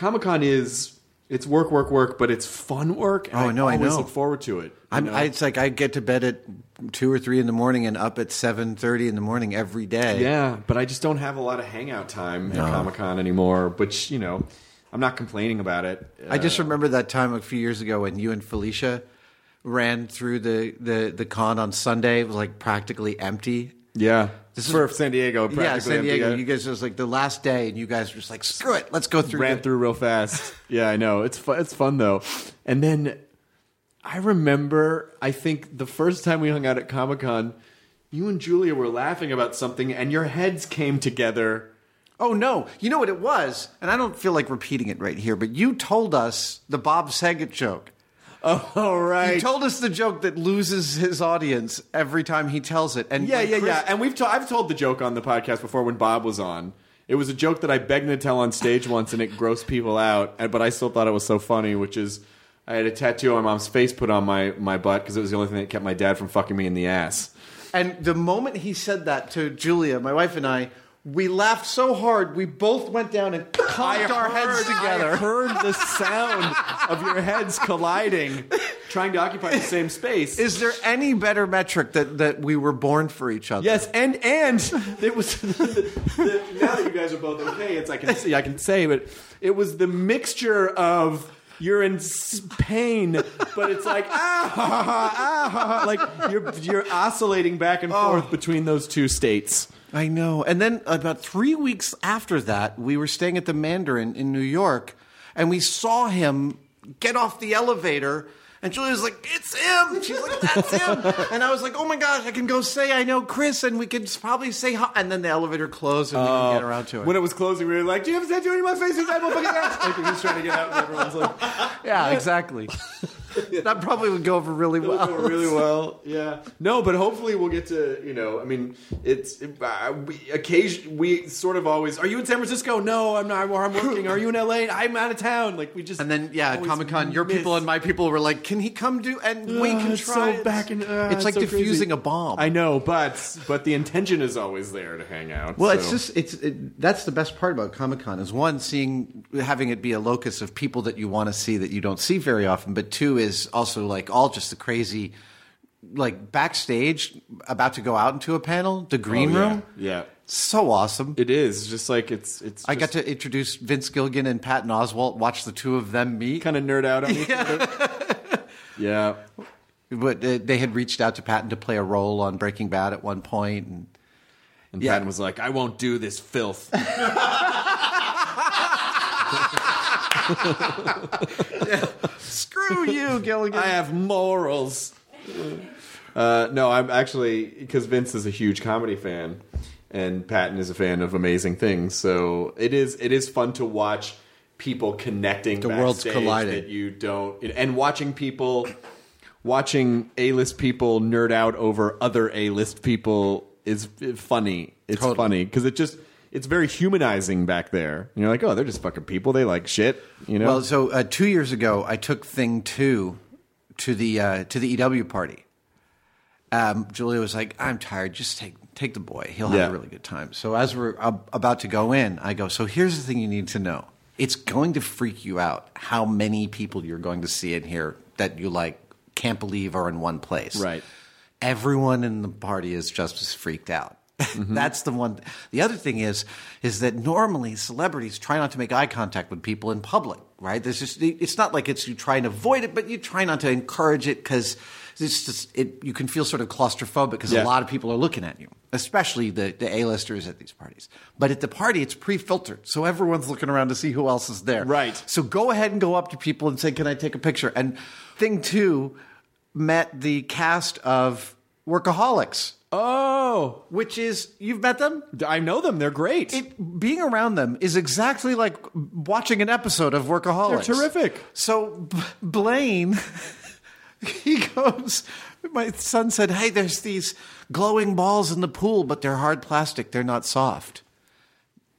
Speaker 2: Comic Con is It's work, work, work, but it's fun work. and
Speaker 4: Oh, no, I
Speaker 2: always
Speaker 4: know.
Speaker 2: look forward to it.
Speaker 4: I'm,
Speaker 2: know?
Speaker 4: I, it's like I get to bed at two or three in the morning and up at seven thirty in the morning every day.
Speaker 2: Yeah, but I just don't have a lot of hangout time at Comic Con anymore. Which you know, I'm not complaining about it.
Speaker 4: I just
Speaker 2: Uh,
Speaker 4: remember that time a few years ago when you and Felicia ran through the, the, the con on Sunday. It was like practically empty.
Speaker 2: yeah.
Speaker 4: This is-
Speaker 2: for San Diego.
Speaker 4: yeah, San Diego. You guys it was like the last day, and you guys were just like, "Screw it, let's go through."
Speaker 2: ran
Speaker 4: the-
Speaker 2: through real fast. yeah, I know. It's fun. It's fun though. And then I remember, I think the first time we hung out at Comic Con, you and Julia were laughing about something, and your heads came together.
Speaker 4: Oh no! You know what it was, and I don't feel like repeating it right here, but you told us the Bob Saget joke.
Speaker 2: Oh, all right.
Speaker 4: You told us the joke that loses his audience every time he tells it. And
Speaker 2: Yeah, yeah,
Speaker 4: Chris-
Speaker 2: yeah. And we've to- I've told the joke on the podcast before when Bob was on. It was a joke that I begged to tell on stage once, and it grossed people out. But I still thought it was so funny, which is I had a tattoo on my mom's face put on my, my butt because it was the only thing that kept my dad from fucking me in the ass.
Speaker 4: And the moment he said that to Julia, my wife and I, we laughed so hard we both went down and conked our heads together.
Speaker 2: I heard the sound of your heads colliding, trying to occupy the same space.
Speaker 4: Is there any better metric that, that we were born for each other?
Speaker 2: Yes, and and it was the, the, now that you guys are both okay, it's I can see I can say, but it was the mixture of you're in pain, but it's like ah, ha, ha, ha, ah, ha, ha. like you're you're oscillating back and forth between those two states.
Speaker 4: I know. And then about three weeks after that, we were staying at the Mandarin in New York, and we saw him get off the elevator. And Julia was like, "It's him." She's like, "That's him." And I was like, "Oh my gosh, I can go say I know Chris, and we could probably say hi." And then the elevator closed, and we didn't get oh. around to it.
Speaker 2: When it was closing, we were like, "Do you have a tattoo on my face?" Inside my fucking ass. Like he was trying to get out, and everyone's like,
Speaker 4: yeah, exactly. that probably would go over really well.
Speaker 2: Go really well. Yeah. No, but hopefully we'll get to you know. I mean, it's uh, we occasion we sort of always. Are you in San Francisco? No, I'm not. I'm working. Are you in LA? I'm out of town. Like we just
Speaker 4: And then, yeah, Comic Con, your
Speaker 2: miss-
Speaker 4: people and my people were like, "Can he come do?" And we
Speaker 2: Ugh,
Speaker 4: can try.
Speaker 2: So back in, uh,
Speaker 4: it's like
Speaker 2: so
Speaker 4: diffusing
Speaker 2: crazy.
Speaker 4: a bomb.
Speaker 2: I know, but but the intention is always there to hang out.
Speaker 4: Well, it's just it's it, that's the best part about Comic Con is one seeing having it be a locus of people that you want to see that you don't see very often, but two is also like all just the crazy, like backstage about to go out into a panel, the green
Speaker 2: Oh, yeah.
Speaker 4: room,
Speaker 2: Yeah.
Speaker 4: so awesome.
Speaker 2: It is just like it's it's.
Speaker 4: I got to introduce Vince Gilligan and Patton Oswalt, watch the two of them meet.
Speaker 2: kind of nerd out on each other. Yeah.
Speaker 4: But uh, they had reached out to Patton to play a role on Breaking Bad at one point, and
Speaker 2: And
Speaker 4: Yeah.
Speaker 2: Patton was like, "I won't do this filth."
Speaker 4: screw you, Gilligan.
Speaker 2: I have morals. Uh, no, I'm actually because Vince is a huge comedy fan, and Patton is a fan of amazing things. So it is it is fun to watch people connecting.
Speaker 4: The worlds
Speaker 2: backstage
Speaker 4: colliding.
Speaker 2: That you don't, and watching people, watching A list people nerd out over other A list people is funny. It's
Speaker 4: Totally.
Speaker 2: funny because it just. It's very humanizing back there. And you're like, oh, they're just fucking people. They like shit, you know.
Speaker 4: Well, so uh, two years ago, I took Thing Two to the uh, to the EW party. Um, Julia was like, "I'm tired. Just take take the boy. He'll have
Speaker 2: Yeah.
Speaker 4: a really good time." So as we're ab- about to go in, I go, "So here's the thing you need to know. It's going to freak you out how many people you're going to see in here that you like can't believe are in one place.
Speaker 2: Right.
Speaker 4: Everyone in the party is just as freaked out." Mm-hmm. That's the one. The other thing is, is that normally celebrities try not to make eye contact with people in public, right? There's just, it's not like it's you try and avoid it, but you try not to encourage it because it's just, it, you can feel sort of claustrophobic because
Speaker 2: Yeah.
Speaker 4: a lot of people are looking at you, especially the, the A-listers at these parties. But at the party, it's pre-filtered. So everyone's looking around to see who else is there.
Speaker 2: Right.
Speaker 4: So go ahead and go up to people and say, can I take a picture? And thing two, met the cast of Workaholics
Speaker 2: oh,
Speaker 4: which is you've met them.
Speaker 2: I know them. They're great.
Speaker 4: It, being around them is exactly like watching an episode of Workaholics.
Speaker 2: They're terrific.
Speaker 4: So B- Blaine, he goes. My son said, "Hey, there's these glowing balls in the pool, but they're hard plastic. They're not soft."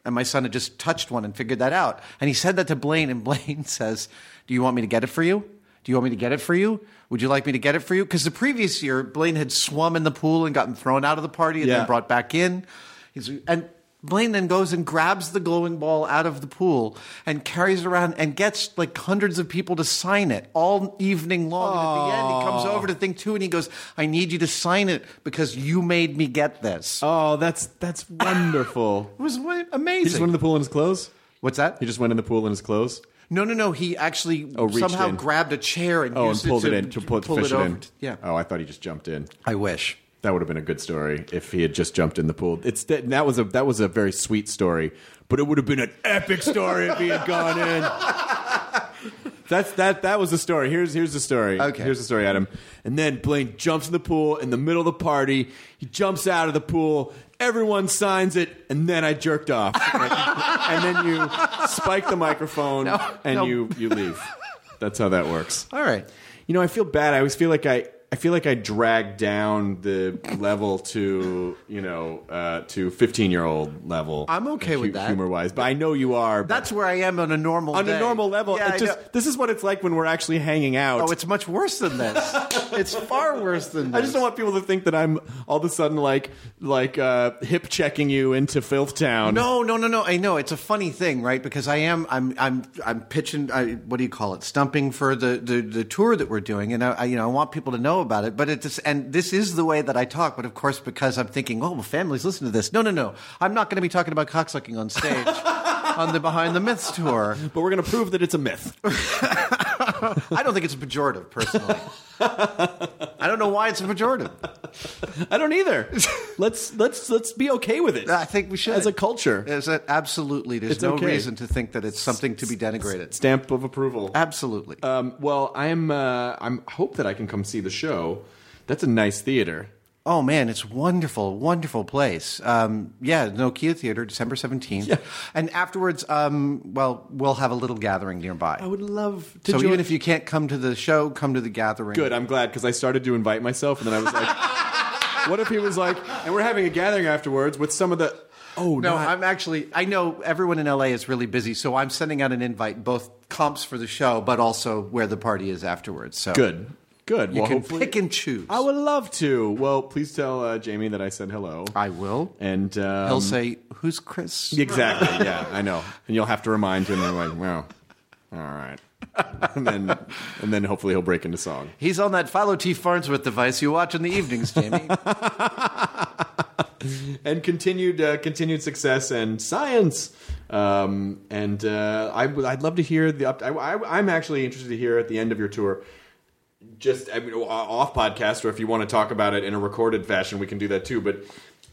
Speaker 4: And my son had just touched one and figured that out. And he said that to Blaine, and Blaine says, Do you want me to get it for you? Do you want me to get it for you? Would you like me to get it for you? Because the previous year, Blaine had swum in the pool and gotten thrown out of the party and
Speaker 2: Yeah.
Speaker 4: then brought back in. He's, and Blaine then goes and grabs the glowing ball out of the pool and carries it around and gets like hundreds of people to sign it all evening long. And at the end, he comes over to Thing Two and he goes, "I need you to sign it because you made me get this."
Speaker 2: Oh, that's that's wonderful.
Speaker 4: It was amazing.
Speaker 2: he just went in the pool in his clothes.
Speaker 4: What's that?
Speaker 2: He just went in the pool in his clothes.
Speaker 4: No, no, no. He actually
Speaker 2: Oh,
Speaker 4: somehow
Speaker 2: in.
Speaker 4: grabbed a chair and
Speaker 2: Oh, and pulled
Speaker 4: it,
Speaker 2: it in to pull,
Speaker 4: pull
Speaker 2: fish
Speaker 4: it
Speaker 2: it, in.
Speaker 4: yeah.
Speaker 2: Oh, I thought he just jumped in.
Speaker 4: I wish.
Speaker 2: That would have been a good story if he had just jumped in the pool. It's that, that was a that was a very sweet story, but it would have been an epic story if he had gone in. That's that that was the story. Here's here's the story.
Speaker 4: Okay.
Speaker 2: Here's the story, Adam. And then Blaine jumps in the pool in the middle of the party. He jumps out of the pool. Everyone signs it, and then I jerked off. and then you spike the microphone and
Speaker 4: no.
Speaker 2: you you leave. That's how that works.
Speaker 4: All right.
Speaker 2: You know, I feel bad. I always feel like I, I feel like I drag down the level to, you know, uh, to fifteen year old level.
Speaker 4: I'm okay with that.
Speaker 2: humor wise, but I know you are. but
Speaker 4: That's where I am on a normal
Speaker 2: on
Speaker 4: day.
Speaker 2: a normal level.
Speaker 4: Yeah,
Speaker 2: it
Speaker 4: I
Speaker 2: just
Speaker 4: know.
Speaker 2: this is what it's like when we're actually hanging out.
Speaker 4: Oh, it's much worse than this. it's far worse than this.
Speaker 2: I just don't want people to think that I'm all of a sudden like like uh, hip checking you into Filth Town.
Speaker 4: No, no, no, no. I know it's a funny thing, right? Because I am, I'm, I'm, I'm pitching. I, what do you call it? Stumping for the, the, the tour that we're doing, and I, I, you know, I want people to know about it. But it's, and this is the way that I talk. But of course, because I'm thinking, oh, well, families listen to this. No, no, no. I'm not going to be talking about cocksucking on stage on the Behind the Myths tour.
Speaker 2: but we're going to prove that it's a myth.
Speaker 4: I don't think it's a pejorative, personally. I don't know why it's a pejorative.
Speaker 2: I don't either. let's let's let's be okay with it.
Speaker 4: I think we should
Speaker 2: as a culture.
Speaker 4: Is it absolutely? There's
Speaker 2: It's
Speaker 4: no
Speaker 2: okay.
Speaker 4: reason to think that it's something to be denigrated.
Speaker 2: Stamp of approval.
Speaker 4: Absolutely.
Speaker 2: Um, well, I'm uh, I'm hope that I can come see the show. That's a nice theater.
Speaker 4: Oh man, it's wonderful, wonderful place. Um, yeah, Nokia Theater, December seventeenth.
Speaker 2: Yeah.
Speaker 4: And afterwards, um, well, we'll have a little gathering nearby.
Speaker 2: I would love to.
Speaker 4: so
Speaker 2: join-
Speaker 4: even if you can't come to the show, come to the gathering.
Speaker 2: good, I'm glad because I started to invite myself, and then I was like, "What if he was like?" And we're having a gathering afterwards with some of the. Oh
Speaker 4: No,
Speaker 2: not-
Speaker 4: I'm actually. I know everyone in LA is really busy, so I'm sending out an invite, both comps for the show, but also where the party is afterwards. So
Speaker 2: good. Good.
Speaker 4: You
Speaker 2: well,
Speaker 4: can pick and choose.
Speaker 2: I would love to. Well, please tell uh, Jamie that I said hello.
Speaker 4: I will.
Speaker 2: and um,
Speaker 4: He'll say, "Who's Chris?"
Speaker 2: exactly. Yeah, I know. And you'll have to remind him. And like, well, all right. and then, and then hopefully he'll break into song.
Speaker 4: He's on that Philo T. Farnsworth device you watch in the evenings, Jamie.
Speaker 2: and continued uh, continued success and science. Um, and uh, I, would- I'd love to hear the. Up- I, I, I'm actually interested to hear at the end of your tour. Just I mean, off podcast, or if you want to talk about it in a recorded fashion, we can do that too. But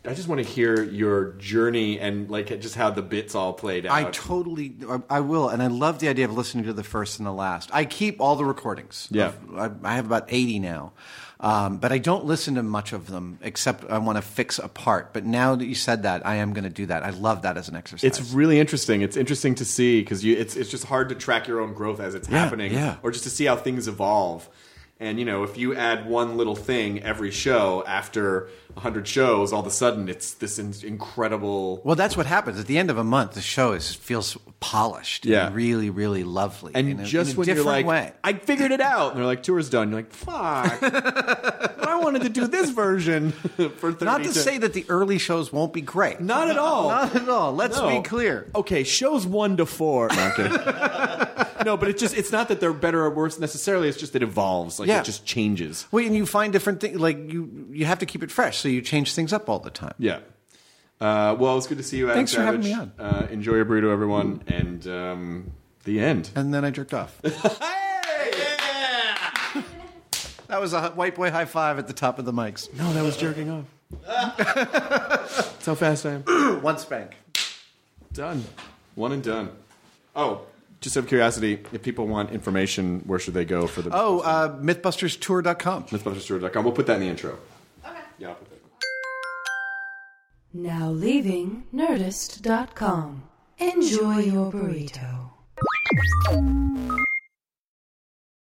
Speaker 2: I just want to hear your journey and like just how the bits all played out.
Speaker 4: I totally, I will, and I love the idea of listening to the first and the last. I keep all the recordings.
Speaker 2: Yeah.
Speaker 4: of- I, I have about eighty now, um, but I don't listen to much of them except I want to fix a part. But now that you said that, I am going to do that. I love that as an exercise.
Speaker 2: It's really interesting. It's interesting to see because it's it's just hard to track your own growth as it's
Speaker 4: Yeah,
Speaker 2: happening,
Speaker 4: yeah.
Speaker 2: or just to see how things evolve. And you know, if you add one little thing every show after hundred shows, all of a sudden it's this in- incredible.
Speaker 4: well, that's what happens at the end of a month. The show is feels polished,
Speaker 2: Yeah.
Speaker 4: and really, really lovely,
Speaker 2: And
Speaker 4: in a,
Speaker 2: just
Speaker 4: in a
Speaker 2: when you're like,
Speaker 4: way.
Speaker 2: I figured it out, and they're like, tour's done. You're like, fuck, I wanted to do this version for 30
Speaker 4: Not to say that the early shows won't be great.
Speaker 2: not at all.
Speaker 4: Not at all. Let's
Speaker 2: No.
Speaker 4: be clear.
Speaker 2: Okay, shows one to four. No, I'm kidding. no, but it's just it's not that they're better or worse necessarily. It's just it evolves. Like
Speaker 4: Yeah.
Speaker 2: it just changes.
Speaker 4: Well, and you find different things. Like you, you have to keep it fresh, so you change things up all the time.
Speaker 2: Yeah. Uh, well, it's good to see you. Adam
Speaker 4: Thanks for having
Speaker 2: Savage.
Speaker 4: me
Speaker 2: Uh, enjoy your burrito, everyone, and um, the end.
Speaker 4: And then I jerked off. That was a white boy high five at the top of the mics.
Speaker 2: No, that was jerking off. That's how fast I am.
Speaker 4: One spank.
Speaker 2: Done. One and done. Oh, just out of curiosity, if people want information, where should they go for the
Speaker 4: Oh, uh, MythBustersTour.com.
Speaker 2: MythBustersTour.com? We'll put that in the intro.
Speaker 5: Okay.
Speaker 2: Yeah, I'll put that.
Speaker 6: Now leaving Nerdist.com. Enjoy your burrito.